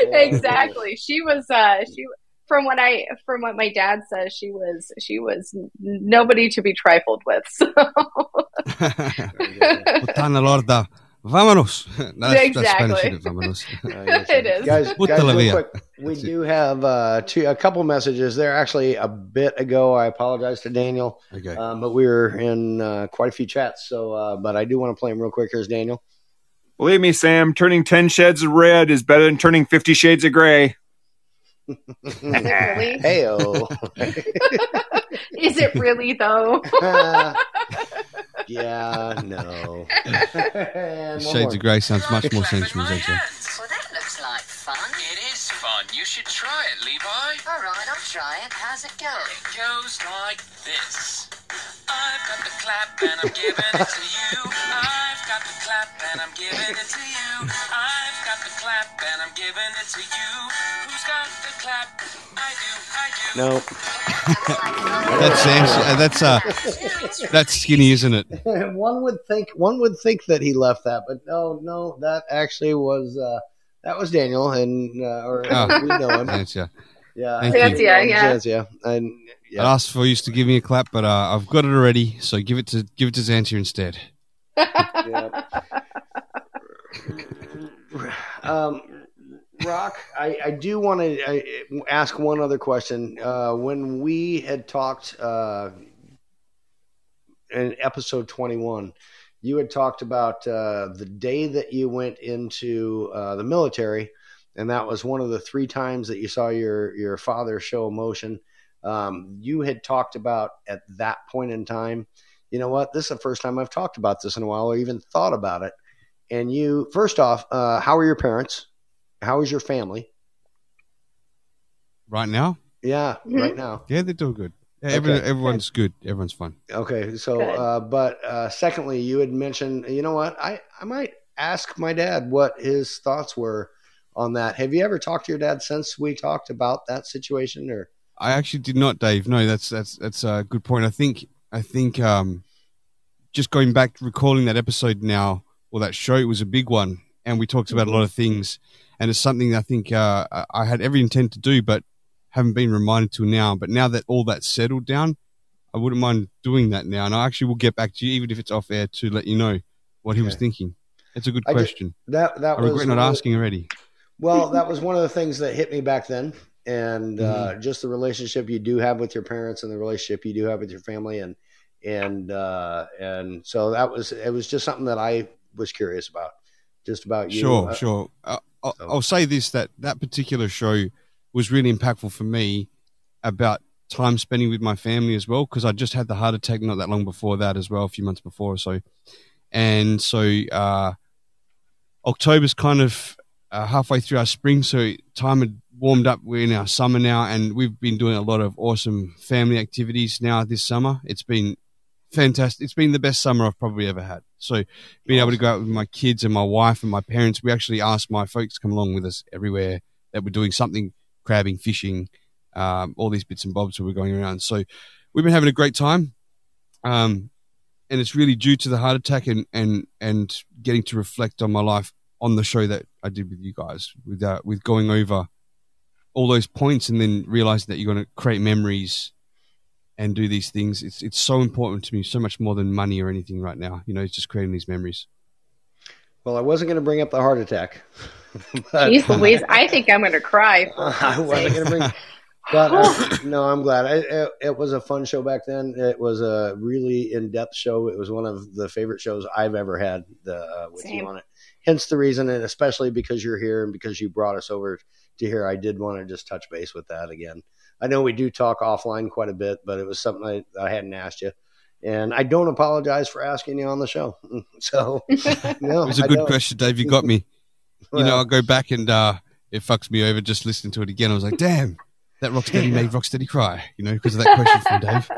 B: exactly. She was. Uh, she from what I from what my dad says, she was. She was nobody to be trifled with. So
D: Putana lorda. Vámonos. That's, that's Spanish,
B: Exactly.
D: isn't? Vámonos.
B: it is.
A: guys, guys
D: la
A: real quick, we do have uh, two, a couple messages there. Actually, a bit ago, I apologize to Daniel,
D: Okay.
A: um, but we were in uh, quite a few chats. So, uh, but I do want to play them real quick. Here's Daniel.
E: Believe me, Sam, turning 10 shades of red is better than turning 50 shades of gray.
B: really?
A: Heyo.
B: Is it really though?
A: Yeah, no.
D: Shades of Grey sounds much more sensual, doesn't it?
H: Well, that looks like fun.
K: It is fun. You should try it, Levi.
H: All right, I'll try it. How's it go?
K: It goes like this. I've got the clap and I'm giving it to you. I've got the clap and I'm giving it to you. I've got the clap and I'm giving it to you. Who's got the clap? I do, I do.
A: No.
D: That's Sam's, uh, that's uh, that's skinny, isn't it?
A: one would think one would think that he left that, but no, no, that actually was uh, that was Daniel, and uh, or
D: Oh.
A: we know him.
D: Thanks, yeah.
A: Yeah,
D: Thank
B: That's
D: you.
B: yeah, yeah.
A: Zanzia. And
D: I asked for you to give me a clap, but uh, I've got it already. So give it to give it to Xantia instead.
A: yeah. um, Rock, I, I do want to ask one other question. Uh, when we had talked uh, in episode 21, you had talked about uh, the day that you went into uh, the military, and that was one of the three times that you saw your, your father show emotion. Um, you had talked about at that point in time, you know what, this is the first time I've talked about this in a while or even thought about it. And you, first off, uh, how are your parents? How is your family?
D: Right now,
A: Yeah,
B: Mhm.
A: right now.
D: yeah, they're doing good. Yeah, every,
A: Okay.
D: everyone's good. Everyone's fun.
A: Okay, so uh, but uh, secondly, you had mentioned, you know what? I I might ask my dad what his thoughts were on that. Have you ever talked to your dad since we talked about that situation? Or
D: I actually did not, Dave. No, that's that's that's a good point. I think I think um, just going back, recalling that episode now, or that show, it was a big one, and we talked about a lot of things, and it's something I think uh, I- had every intent to do, but haven't been reminded to now. But now that all that's settled down, I wouldn't mind doing that now, and I actually will get back to you, even if it's off air, to let you know what he was thinking. It's a good
A: I
D: question.
A: that that
D: I
A: was
D: regret not
A: of the-
D: asking already.
A: Well, that was one of the things that hit me back then, and uh,
D: Mm-hmm.
A: just the relationship you do have with your parents and the relationship you do have with your family, and and uh, and so that was it was just something that I was curious about, just about you.
D: Sure,
A: Uh,
D: sure. Uh, I'll,
A: so-
D: I'll say this: that that particular show was really impactful for me about time spending with my family as well, because I just had the heart attack not that long before that as well, a few months before or so, and so uh, October's kind of uh, halfway through our spring, so time had warmed up. We're in our summer now, and we've been doing a lot of awesome family activities now this summer. It's been fantastic. It's been the best summer I've probably ever had. So being able to go out with my kids and my wife and my parents, we actually asked my folks to come along with us everywhere that we're doing something, crabbing, fishing, um, all these bits and bobs that we're going around. So we've been having a great time. Um, and it's really due to the heart attack and, and, and getting to reflect on my life on the show that I did with you guys with, uh, with going over all those points and then realizing that you're going to create memories and do these things. It's it's so important to me, so much more than money or anything right now. You know, it's just creating these memories.
A: Well, I wasn't going to bring up the heart attack. but-
B: Jeez Louise, I think I'm going to cry.
A: I wasn't going to bring. But uh, no, I'm glad. I, it, it was a fun show back then. It was a really in-depth show. It was one of the favorite shows I've ever had the, uh, with
B: Same.
A: you on it. Hence the reason, and especially because you're here and because you brought us over to here, I did want to just touch base with that again. I know we do talk offline quite a bit, but it was something I, I hadn't asked you. And I don't apologize for asking you on the show. So, no,
D: It was a
A: I
D: good
A: don't.
D: question, Dave. You got me. you know, I'll go back and uh, it fucks me over just listening to it again. I was like, damn, that Rocstedi made Rocstedi cry, you know, because of that question from Dave.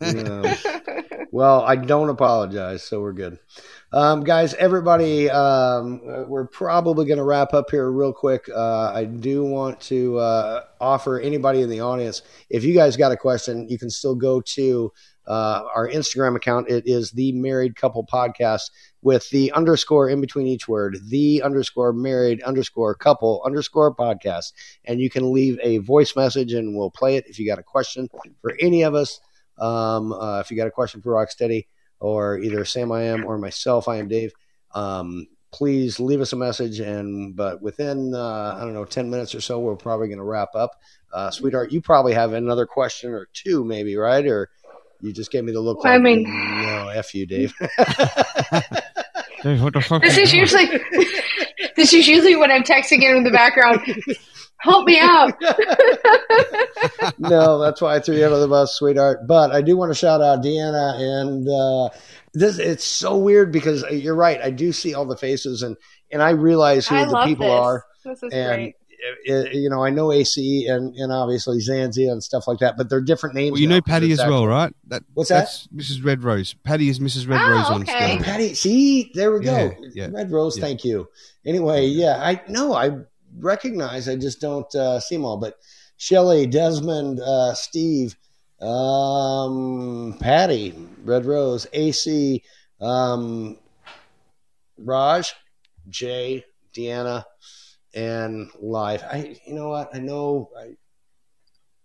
A: Um, well, I don't apologize, so we're good. Um, guys, everybody, um, we're probably going to wrap up here real quick. Uh, I do want to uh, offer anybody in the audience, if you guys got a question, you can still go to uh, our Instagram account. It is the Married Couple Podcast with the underscore in between each word, the underscore married underscore couple underscore podcast. And you can leave a voice message and we'll play it if you got a question for any of us. Um, uh, if you got a question for Rocstedi or either Sam I am or myself, I am Dave. Um, please leave us a message. And but within uh, I don't know ten minutes or so, we're probably going to wrap up. Uh, sweetheart, you probably have another question or two, maybe right? Or you just gave me the look.
B: I
A: like,
B: mean-
A: no, f you, Dave.
D: Dave, what the fuck?
B: This is usually this is usually when I'm texting in in the background. Help me out.
A: no, that's why I threw you under the bus, sweetheart. But I do want to shout out Deanna and uh, this. It's so weird because uh, you're right. I do see all the faces and and I realize who
B: I
A: the people
B: this.
A: are.
B: This is
A: and
B: great.
A: You know, I know AC and and obviously Zanzia and stuff like that, but they're different names.
D: Well, you
A: now
D: know
A: 'cause
D: Patty
A: it's
D: as well, right? That,
A: What's that?
D: That's Mrs. Red Rose. Patty is Mrs. Red
B: Oh,
D: Rose on
B: okay.
A: Oh,
D: Stone.
A: Patty, see, there we go.
D: Yeah, yeah.
A: Red Rose,
D: Yeah.
A: thank you. Anyway, yeah, I know I recognize, I just don't uh, see them all. But Shelly, Desmond, uh, Steve, um, Patty, Red Rose, AC, um, Raj, Jay, Deanna, and Live. I, you know what? I know. I,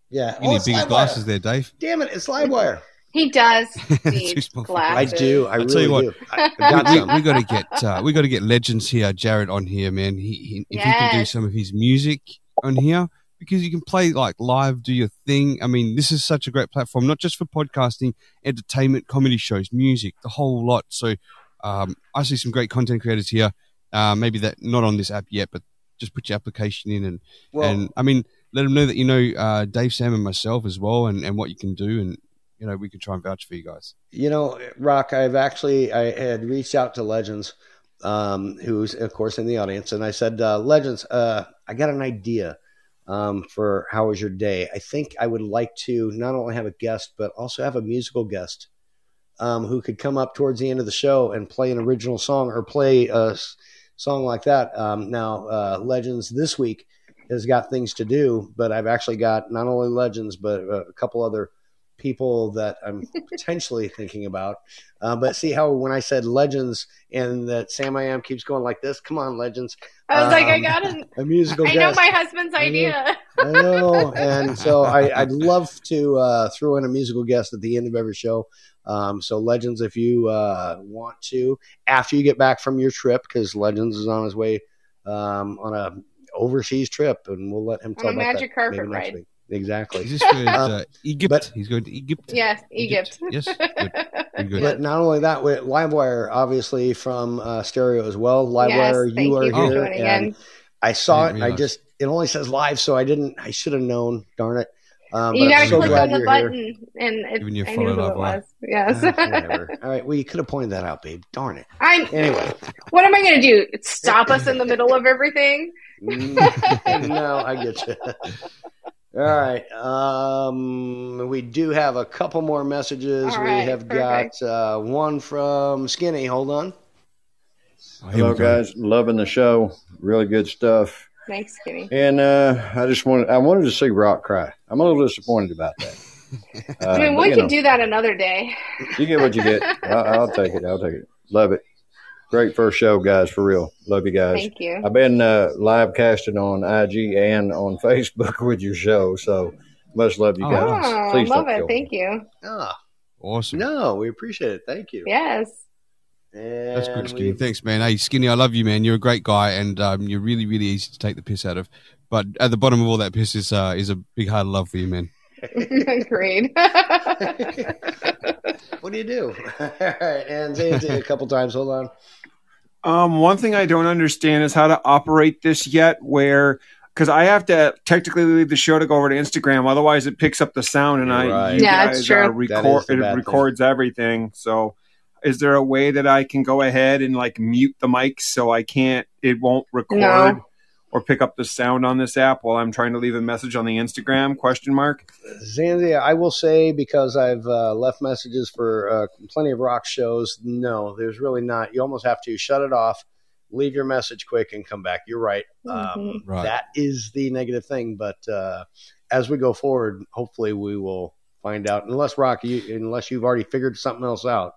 A: yeah,
D: You
A: oh,
D: need bigger
A: Livewire.
D: glasses there, Dave.
A: Damn it, it's Livewire.
B: He does need
D: small for
A: I do. I
D: I'll
A: really
D: tell you what.
A: do. I, I got
D: we,
A: some.
D: we got to get uh, we got to get legends here, Jared, on here, man. He, he if he can do some of his music on here because you can play like live, do your thing. I mean, this is such a great platform, not just for podcasting, entertainment, comedy shows, music, the whole lot. So um, I see some great content creators here. Uh, maybe that not on this app yet, but just put your application in and
A: Well,
D: and I mean, let them know that you know uh, Dave, Sam, and myself as well, and, and what you can do, and you know we can try and vouch for you guys.
A: You know, Rock, I've actually I had reached out to Legends, um, who's of course in the audience, and I said, uh, Legends, uh, I got an idea um, for how was your day. I think I would like to not only have a guest, but also have a musical guest um, who could come up towards the end of the show and play an original song or play a song like that. Um, now, uh, Legends this week has got things to do, but I've actually got not only Legends, but uh, a couple other people that I'm potentially thinking about. Uh, but see how when I said legends and that Sam I am keeps going like this, come on, legends.
B: I was like, I
A: Um,
B: got.
A: A musical
B: I know my husband's
A: I know.
B: idea.
A: I know. And so I, I'd love to uh, throw in a musical guest at the end of every show. Um, so Legends, if you uh, want to, after you get back from your trip, because Legends is on his way um, on a overseas trip, and we'll let him
B: On
A: tell
B: a
A: about
B: magic
A: that
B: carpet ride.
A: week. Exactly.
D: Is this for
A: Um,
D: uh, Egypt?
A: but-
D: He's going to Egypt.
B: Yes, Egypt.
D: Yes, good. Good, good.
A: But not only that, with Livewire, obviously from uh, Stereo as well. Livewire,
B: Yes,
A: you are
B: you
A: here, and. I saw
D: I
A: it.
D: didn't
A: I just it only says live, so I didn't. I should have known. Darn it! Um,
B: you
A: I'm
B: gotta
A: so
B: click on the
A: you're here.
B: button, and it,
D: Giving you a
B: I
D: follow
B: knew who it was. Yes.
A: Ah. All right. Well, you could have pointed that out, babe. Darn it.
B: I'm.
A: Anyway.
B: What am I gonna do? Stop us in the middle of everything?
A: Mm, no, I get you. All right. Um, we do have a couple more messages.
B: All
A: we have
B: perfect.
A: got uh, one from Skinny. Hold on.
D: Oh,
C: Hello, guys. Loving the show. Really good stuff.
B: Thanks, Skinny.
C: And uh, I just wanted, I wanted to see Rock cry. I'm a little disappointed about that. Uh,
B: I mean, we can
C: know,
B: do that another day.
C: You get what you get. I'll, I'll take it. I'll take it. Love it. Great first show, guys. For real. Love you guys.
B: Thank you.
C: I've been uh, live casting on IG and on Facebook with your show, so much love you
D: Oh,
C: guys.
B: Oh,
C: Please
B: love it.
C: kill me.
B: Thank you.
A: Ah,
D: Awesome.
A: no, we appreciate it. Thank you.
B: Yes.
A: And
D: That's good, Skinny.
A: we-
D: Thanks, man. Hey, Skinny, I love you, man. You're a great guy, and um, you're really, really easy to take the piss out of. But at the bottom of all that piss is uh, is a big heart of love for you, man.
B: Agreed.
A: What do you do? All right. And say it a couple times. Hold on.
E: Um, one thing I don't understand is how to operate this yet. Where because I have to technically leave the show to go over to Instagram, otherwise it picks up the sound and I
A: Right.
E: you
B: Yeah,
E: guys,
B: it's true.
E: uh, record
A: is
E: it
A: bad thing.
E: records everything. So, is there a way that I can go ahead and like mute the mic so I can't? It won't record
B: No.
E: Or pick up the sound on this app while I'm trying to leave a message on the Instagram? Question mark.
A: Zanzia, I will say because I've uh, left messages for uh, plenty of rock shows. No, there's really not. You almost have to shut it off, leave your message quick, and come back. You're right. Um,
B: Mhm.
D: Right.
A: That is the negative thing. But uh, as we go forward, hopefully we will find out. Unless Rock, you, unless you've already figured something else out.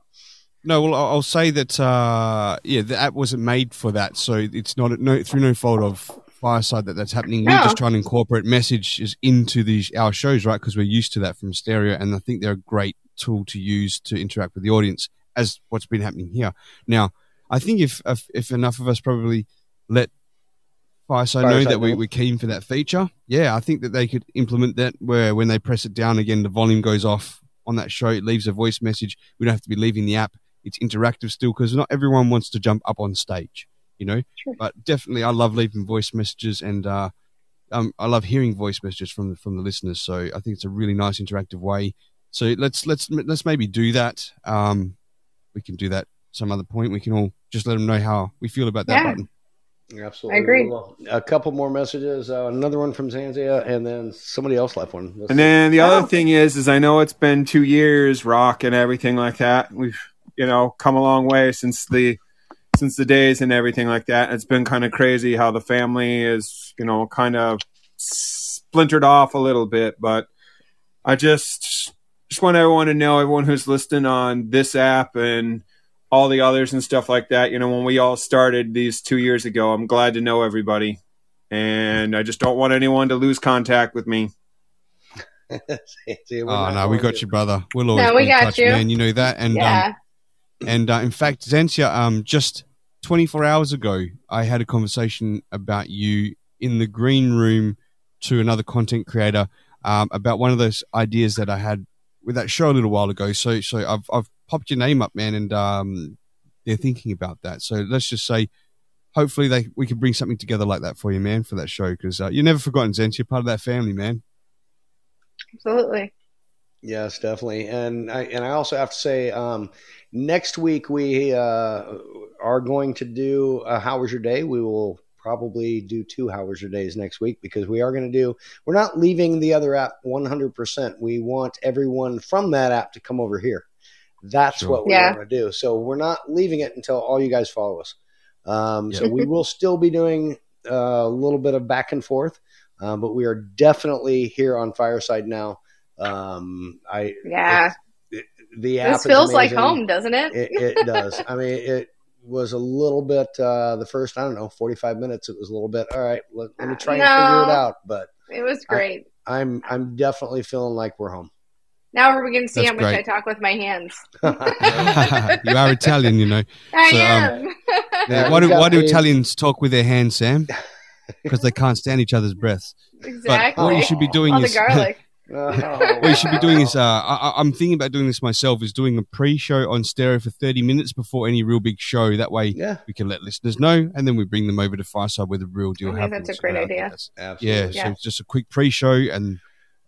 D: No, well, I'll I'll say that uh, yeah, the app wasn't made for that, so it's not no through no fault of Fireside that that's happening. We're
B: No.
D: just trying to incorporate messages into these our shows, right? Because we're used to that from Stereo, and I think they're a great tool to use to interact with the audience, as what's been happening here. Now, I think if if, if enough of us probably let Fireside, know that we, we're keen for that feature, yeah, I think that they could implement that where when they press it down again, the volume goes off on that show. It leaves a voice message. We don't have to be leaving the app. It's interactive still because not everyone wants to jump up on stage, you know.
B: Sure.
D: But definitely, I love leaving voice messages and uh, um, I love hearing voice messages from the, from the listeners. So I think it's a really nice interactive way. So let's let's let's maybe do that. Um, we can do that some other point. We can all just let them know how we feel about that button.
B: Yeah.
D: button.
A: Absolutely.
B: I agree.
A: A couple more messages. Uh, another one from Zanzia, and then somebody else left one. Let's
E: And
A: see.
E: then the
B: Oh.
E: other thing is, is I know it's been two years, rock and everything like that. We've, you know, come a long way since the, since the days and everything like that. It's been kind of crazy how the family is, you know, kind of splintered off a little bit. But I just, just want everyone to know, everyone who's listening on this app and all the others and stuff like that. You know, when we all started these two years ago, I'm glad to know everybody. And I just don't want anyone to lose contact with me.
A: Zanzia, we're
D: Oh no, we got you, brother. We'll always
B: No, we
D: be
B: got
D: touch,
B: you.
D: man. You know that. And um. And uh, in fact, Zantia, um, just 24 hours ago, I had a conversation about you in the green room to another content creator um, about one of those ideas that I had with that show a little while ago. So, so I've I've popped your name up, man, and um, they're thinking about that. So let's just say, hopefully, they we can bring something together like that for you, man, for that show because uh, you're never forgotten, Zantia. You're part of that family, man.
B: Absolutely.
A: Yes, definitely. And I and I also have to say, um, next week we uh, are going to do a How Was Your Day. We will probably do two How Was Your Days next week because we are going to do. We're not leaving the other app one hundred percent. We want everyone from that app to come over here. That's
D: Sure.
A: what we
B: Yeah.
A: want to do. So we're not leaving it until all you guys follow us. Um, So we will still be doing uh, a little bit of back and forth, um, but we are definitely here on Fireside now. Um, I
B: Yeah.
A: it- the app
B: This
A: is
B: feels like home, doesn't it?
A: It, it does. I mean, it was a little bit uh, the first I don't know forty five minutes. It was a little bit. All right, let, let me try and figure it out. But
B: It was great.
A: I'm I'm definitely feeling like we're home.
B: now we're going to see
D: That's
B: how much
D: great.
B: I talk with my hands.
D: you are Italian, you know.
B: I
D: So, um,
B: am.
A: Yeah,
D: why do why do Italians talk with their hands, Sam? Because they can't stand each other's breaths.
B: exactly.
D: What you should be doing
B: All the
D: is
B: garlic.
D: what you should be doing is uh, I, I- I'm thinking about doing this myself. Is doing a pre-show on Stereo for 30 minutes before any real big show. That way
A: yeah,
D: we can let listeners know, and then we bring them over to Fireside where the real deal
B: I think
D: happens.
B: that's a great
D: Uh,
B: idea.
A: absolutely.
D: Yeah,
B: Yeah.
D: so it's just a quick pre-show, and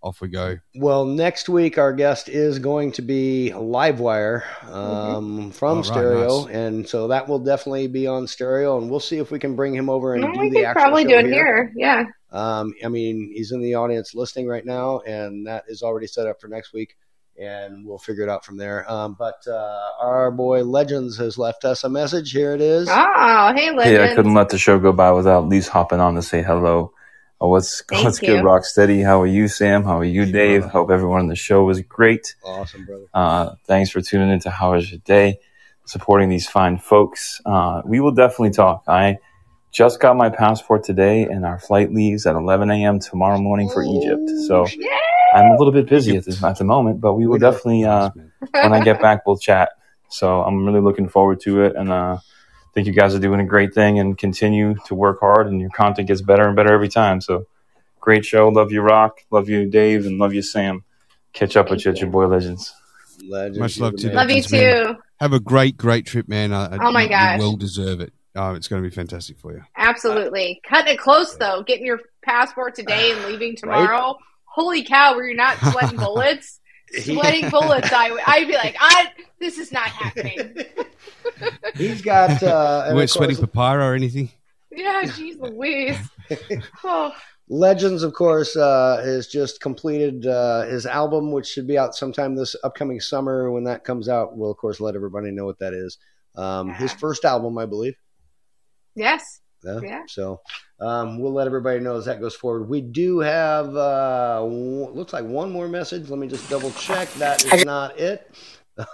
D: off we go.
A: Well, next week our guest is going to be Livewire um, from
D: All right,
A: Stereo,
D: nice.
A: and so that will definitely be on Stereo, and we'll see if we can bring him over and
B: No,
A: do
B: we
A: the
B: could
A: actual
B: probably
A: show
B: do it here. Yeah.
A: Um, I mean, he's in the audience listening right now, and that is already set up for next week, and we'll figure it out from there. Um, but uh, our boy Legends has left us a message. Here it is.
B: Oh, hey,
L: Hey, I couldn't let the show go by without at least hopping on to say hello. Uh, what's
B: Thank
L: what's
B: you.
L: good, Rocstedi? How are you, Sam? How are you, Dave? Hope everyone on the show was great.
A: Awesome, brother.
L: Uh, thanks for tuning into How Was Your Day, supporting these fine folks. Uh, we will definitely talk. I just got my passport today, and our flight leaves at 11 a.m. tomorrow morning for Egypt. So I'm a little bit busy at the, at the moment, but we will definitely, uh, when I get back, we'll chat. So I'm really looking forward to it, and uh, I think you guys are doing a great thing and continue to work hard, and your content gets better and better every time. So great show. Love you, Rock. Love you, Dave, and love you, Sam. Catch up with you at your boy Legends.
A: Legends,
D: Much love to you.
B: Love you
D: Legends, man.
B: too.
D: Have a great, great trip, man. Uh,
B: Oh my
D: you-
B: gosh.
D: You well deserve it. Oh, it's going to be fantastic for you.
B: Absolutely. Cutting it close though. Getting your passport today and leaving tomorrow. Holy cow, were you not sweating bullets? Sweating bullets. I would I'd be like, I this is not happening.
A: He's got. Uh,
D: You
A: and
D: weren't
A: of
D: sweating
A: course,
D: papyrus or anything?
B: Yeah, jeez Louise. Oh,
A: Legends, of course, uh, has just completed uh, his album, which should be out sometime this upcoming summer. When that comes out, we'll of course let everybody know what that is. Um, his first album, I believe.
B: yes.
A: Yeah.
B: Yeah.
A: So um, we'll let everybody know as that goes forward. We do have uh, w- looks like one more message. Let me just double check. That is not it.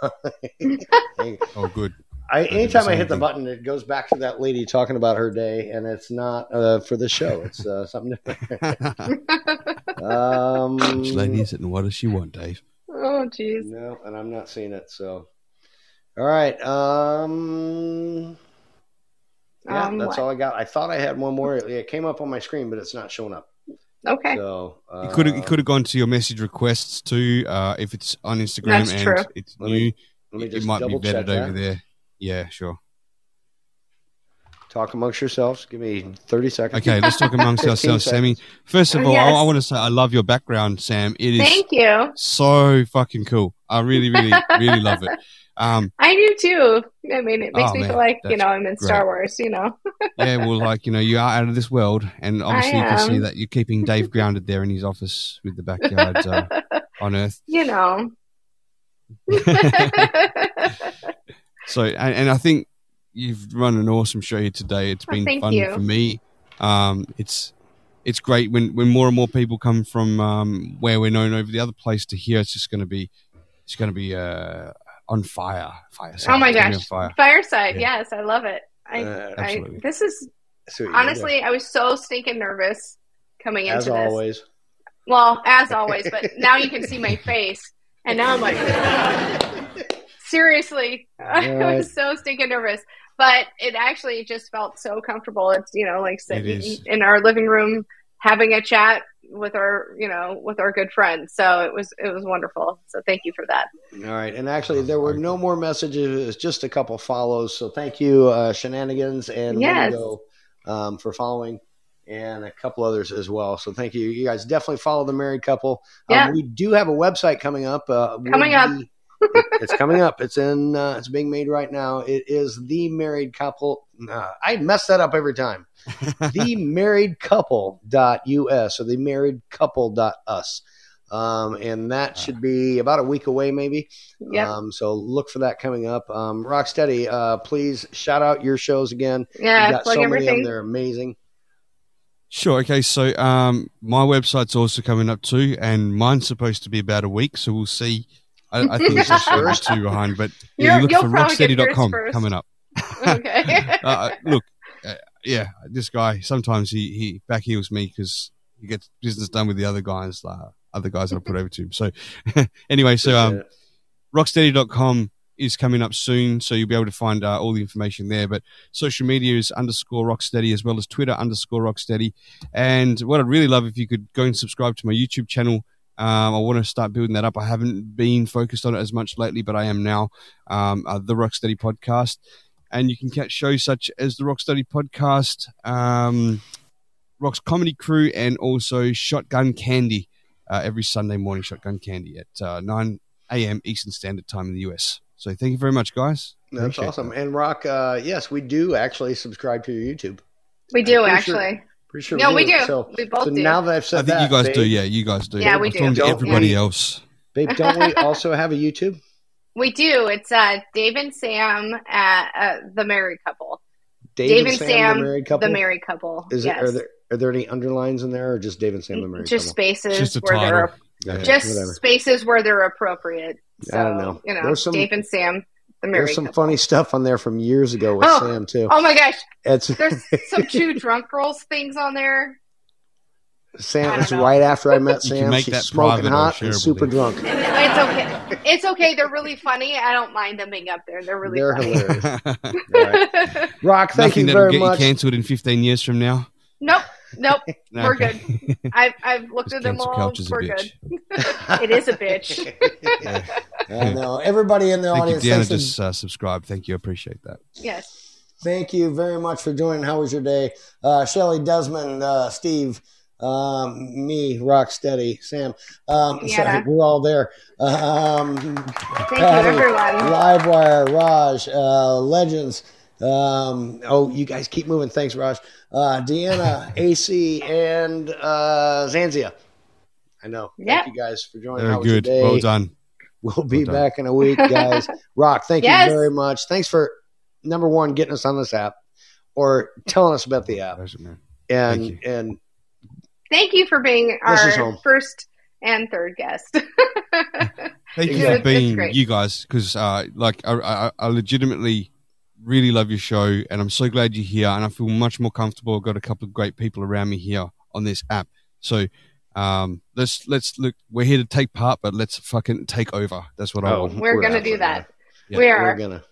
D: Oh, good.
A: I,
D: did
A: anytime I hit the button, it goes back to that lady talking about her day, and it's not uh, for the show. It's uh, something different. um,
D: Which lady is it and what does she want, Dave?
B: Oh jeez.
A: No, and I'm not seeing it. So, all right. Um, yeah,
B: Um,
A: that's
B: what?
A: all I got. I thought I had one more. It came up on my screen, but it's not showing up.
B: Okay.
A: So uh,
D: You could have you could have gone to your message requests too. Uh, if it's on Instagram
B: That's
D: and
B: true.
D: it's
A: Let
D: new,
A: me- let me
D: it, it
A: just
D: might be
A: double check
D: vetted over there. Yeah, sure.
A: Talk amongst yourselves. Give me 30 seconds.
D: Okay, let's talk amongst
A: 15
D: ourselves, Sammy. First of all,
B: Yes.
D: I, I want to say I love your background, Sam. It is
B: Thank you.
D: so fucking cool. I really, really, really love it. Um,
B: I do too. I mean, it makes
D: Oh,
B: me
D: man,
B: feel like you know I'm in Star. Wars. You know.
D: yeah, well, like you know, you are out of this world, and obviously you can see that you're keeping Dave grounded there in his office with the backyard uh, on Earth.
B: you know.
D: So, and, and I think you've run an awesome show here today. It's
B: Oh,
D: been
B: thank
D: fun
B: you.
D: for me. Um, it's it's great when, when more and more people come from um, where we're known over the other place to here. It's just going to be it's going to be uh, on fire, fire.
B: oh my
D: It's gonna be
B: gosh,
D: fire.
B: Fireside.
D: Yeah.
B: Yes, I love it. I,
A: Uh,
B: I this is
A: See what you did
B: honestly, I was so stinking nervous coming
A: there.
B: into
A: as
B: this.
A: always.
B: Well, as always, but now you can see my face, and now I'm like, seriously, I was so stinking nervous. But it actually just felt so comfortable. It's you know like sitting in our living room having a chat with our you know with our good friends. So it was it was wonderful. So thank you for that.
A: All right. And actually, there were no more messages, It's just a couple follows. So thank you, uh, Shenanigans and
B: Yes.
A: Wendigo, um, for following, and a couple others as well. So thank you. You guys definitely follow the married couple.
B: Yeah.
A: Um, we do have a website coming up. Uh, we'll
B: Coming up.
A: be- it's coming up. It's in. Uh, it's being made right now. It is the married couple. Uh, I mess that up every time. the married couple.us or the married couple.us. Um, and that should be about a week away, maybe.
B: Yep.
A: Um, so look for that coming up. Um, Rocstedi, uh, please shout out your shows again.
B: Yeah,
A: you got so many of them; they're amazing.
D: Sure. Okay. So, um, my website's also coming up too, and mine's supposed to be about a week. So we'll see. I, I think it's just first two behind, but yeah,
B: You're-
D: you look for
B: probably get yours rocstedi.com
D: coming up.
B: okay.
D: uh, look, uh, yeah, this guy sometimes he he backheels me because he gets business done with the other guys, uh, other guys that I put over to him. So anyway, so um, rocstedi.com is coming up soon, so you'll be able to find uh, all the information there. But social media is underscore rocstedi as well as Twitter underscore rocstedi. And what I'd really love if you could go and subscribe to my YouTube channel. Um, I want to start building that up. I haven't been focused on it as much lately, but I am now. Um, uh, the Rocstedi Podcast, and you can catch shows such as the Rocstedi Podcast, um, Rock's Comedy Crew, and also Shotgun Candy. uh, every Sunday morning. Shotgun Candy at uh, 9 a.m. Eastern Standard Time in the US. So thank you very much, guys.
A: That's
D: Appreciate
A: awesome. And Rock, uh, yes, we do actually subscribe to your YouTube.
B: We do
A: Pretty sure-
B: actually.
A: Pretty sure.
B: No, we do.
A: So,
B: We both
A: so
B: do.
A: now that I've
D: that.
A: said
D: I think
A: that,
D: you guys
A: babe,
D: do. Yeah, you guys do.
B: Yeah, we
D: I'm
B: do.
D: talking to
A: Don't
D: everybody
A: we-
D: else.
A: babe, don't we also have a YouTube?
B: We do. It's uh, Dave and Sam at uh, the married couple.
A: Dave, and Sam, the married couple.
B: The married couple.
A: Is
B: yes.
A: it? Are there are there any underlines in there, or just Dave and Sam the married
B: just
A: couple?
B: spaces
D: Just a
B: where they're
D: title.
A: Gotcha,
B: just
A: whatever.
B: spaces where they're appropriate. So,
A: I don't know.
B: You know,
A: There's some-
B: Dave and Sam, the married
A: There's some
B: couple.
A: funny stuff on there from years ago with
B: Oh,
A: Sam too.
B: Oh my gosh,
A: It's
B: there's some two drunk girls things on there.
A: Sam.
B: don't
A: It's right after I met Sam.
D: make
A: She's
D: that
A: smoking hot and super
D: Dave.
A: drunk.
B: It's okay. It's okay. They're really funny. I don't mind them being up there. They're really
A: They're
B: funny.
A: hilarious. Right. Rock, thank
D: Nothing
A: you
D: that'll
A: very
D: get
A: much.
D: you cancelled in 15 years from now.
B: nope. Nope.
D: No,
B: We're
D: okay.
B: good. I've I've looked at them all. We're good. it is a bitch.
A: I know everybody in the
D: Thank you,
A: audience.
D: Deanna.
A: thanks,
D: Just uh, subscribe. Thank you. Appreciate that.
B: yes.
A: thank you very much for joining. How was your day, uh, Shelly, Desmond, uh, Steve, um, me, Rocstedi, Sam? Um, sorry, we're all there. Um,
B: Thank
A: Patty,
B: you, everyone.
A: Livewire, Raj, uh, Legends. Um, oh, you guys keep moving. Thanks, Raj. Uh, Deanna, AC, and uh, Zanzia. I know.
B: Yeah.
A: Thank you guys for joining.
D: Very
A: How
D: good.
A: day?
D: Well done.
A: We'll be
D: Well done.
A: back in a week, guys. Rock, thank
B: Yes.
A: you very much. Thanks for number one getting us on this app or telling us about the app.
D: Pleasure, man.
A: And
D: Thank
A: and
B: Thank you for being our
A: home.
B: first and third guest.
D: Thank you for being you guys because uh, like I, I, I legitimately really love your show and I'm so glad you're here and I feel much more comfortable. I've got a couple of great people around me here on this app. So um, let's let's look. We're here to take part, but let's fucking take over. That's what I
A: Oh,
D: want.
B: We're,
A: We're
B: gonna do that.
D: Yeah,
B: we
A: we're gonna.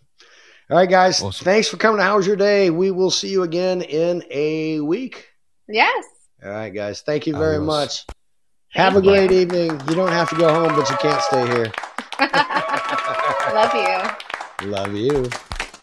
A: All right, guys.
D: Awesome.
A: Thanks for coming to How's Your Day? We will see you again in a week.
B: Yes.
A: All right, guys. Thank you very
D: Adios.
A: much. Have a
B: Thank you.
A: great evening. You don't have to go home, but you can't stay here.
B: Love you.
A: Love you.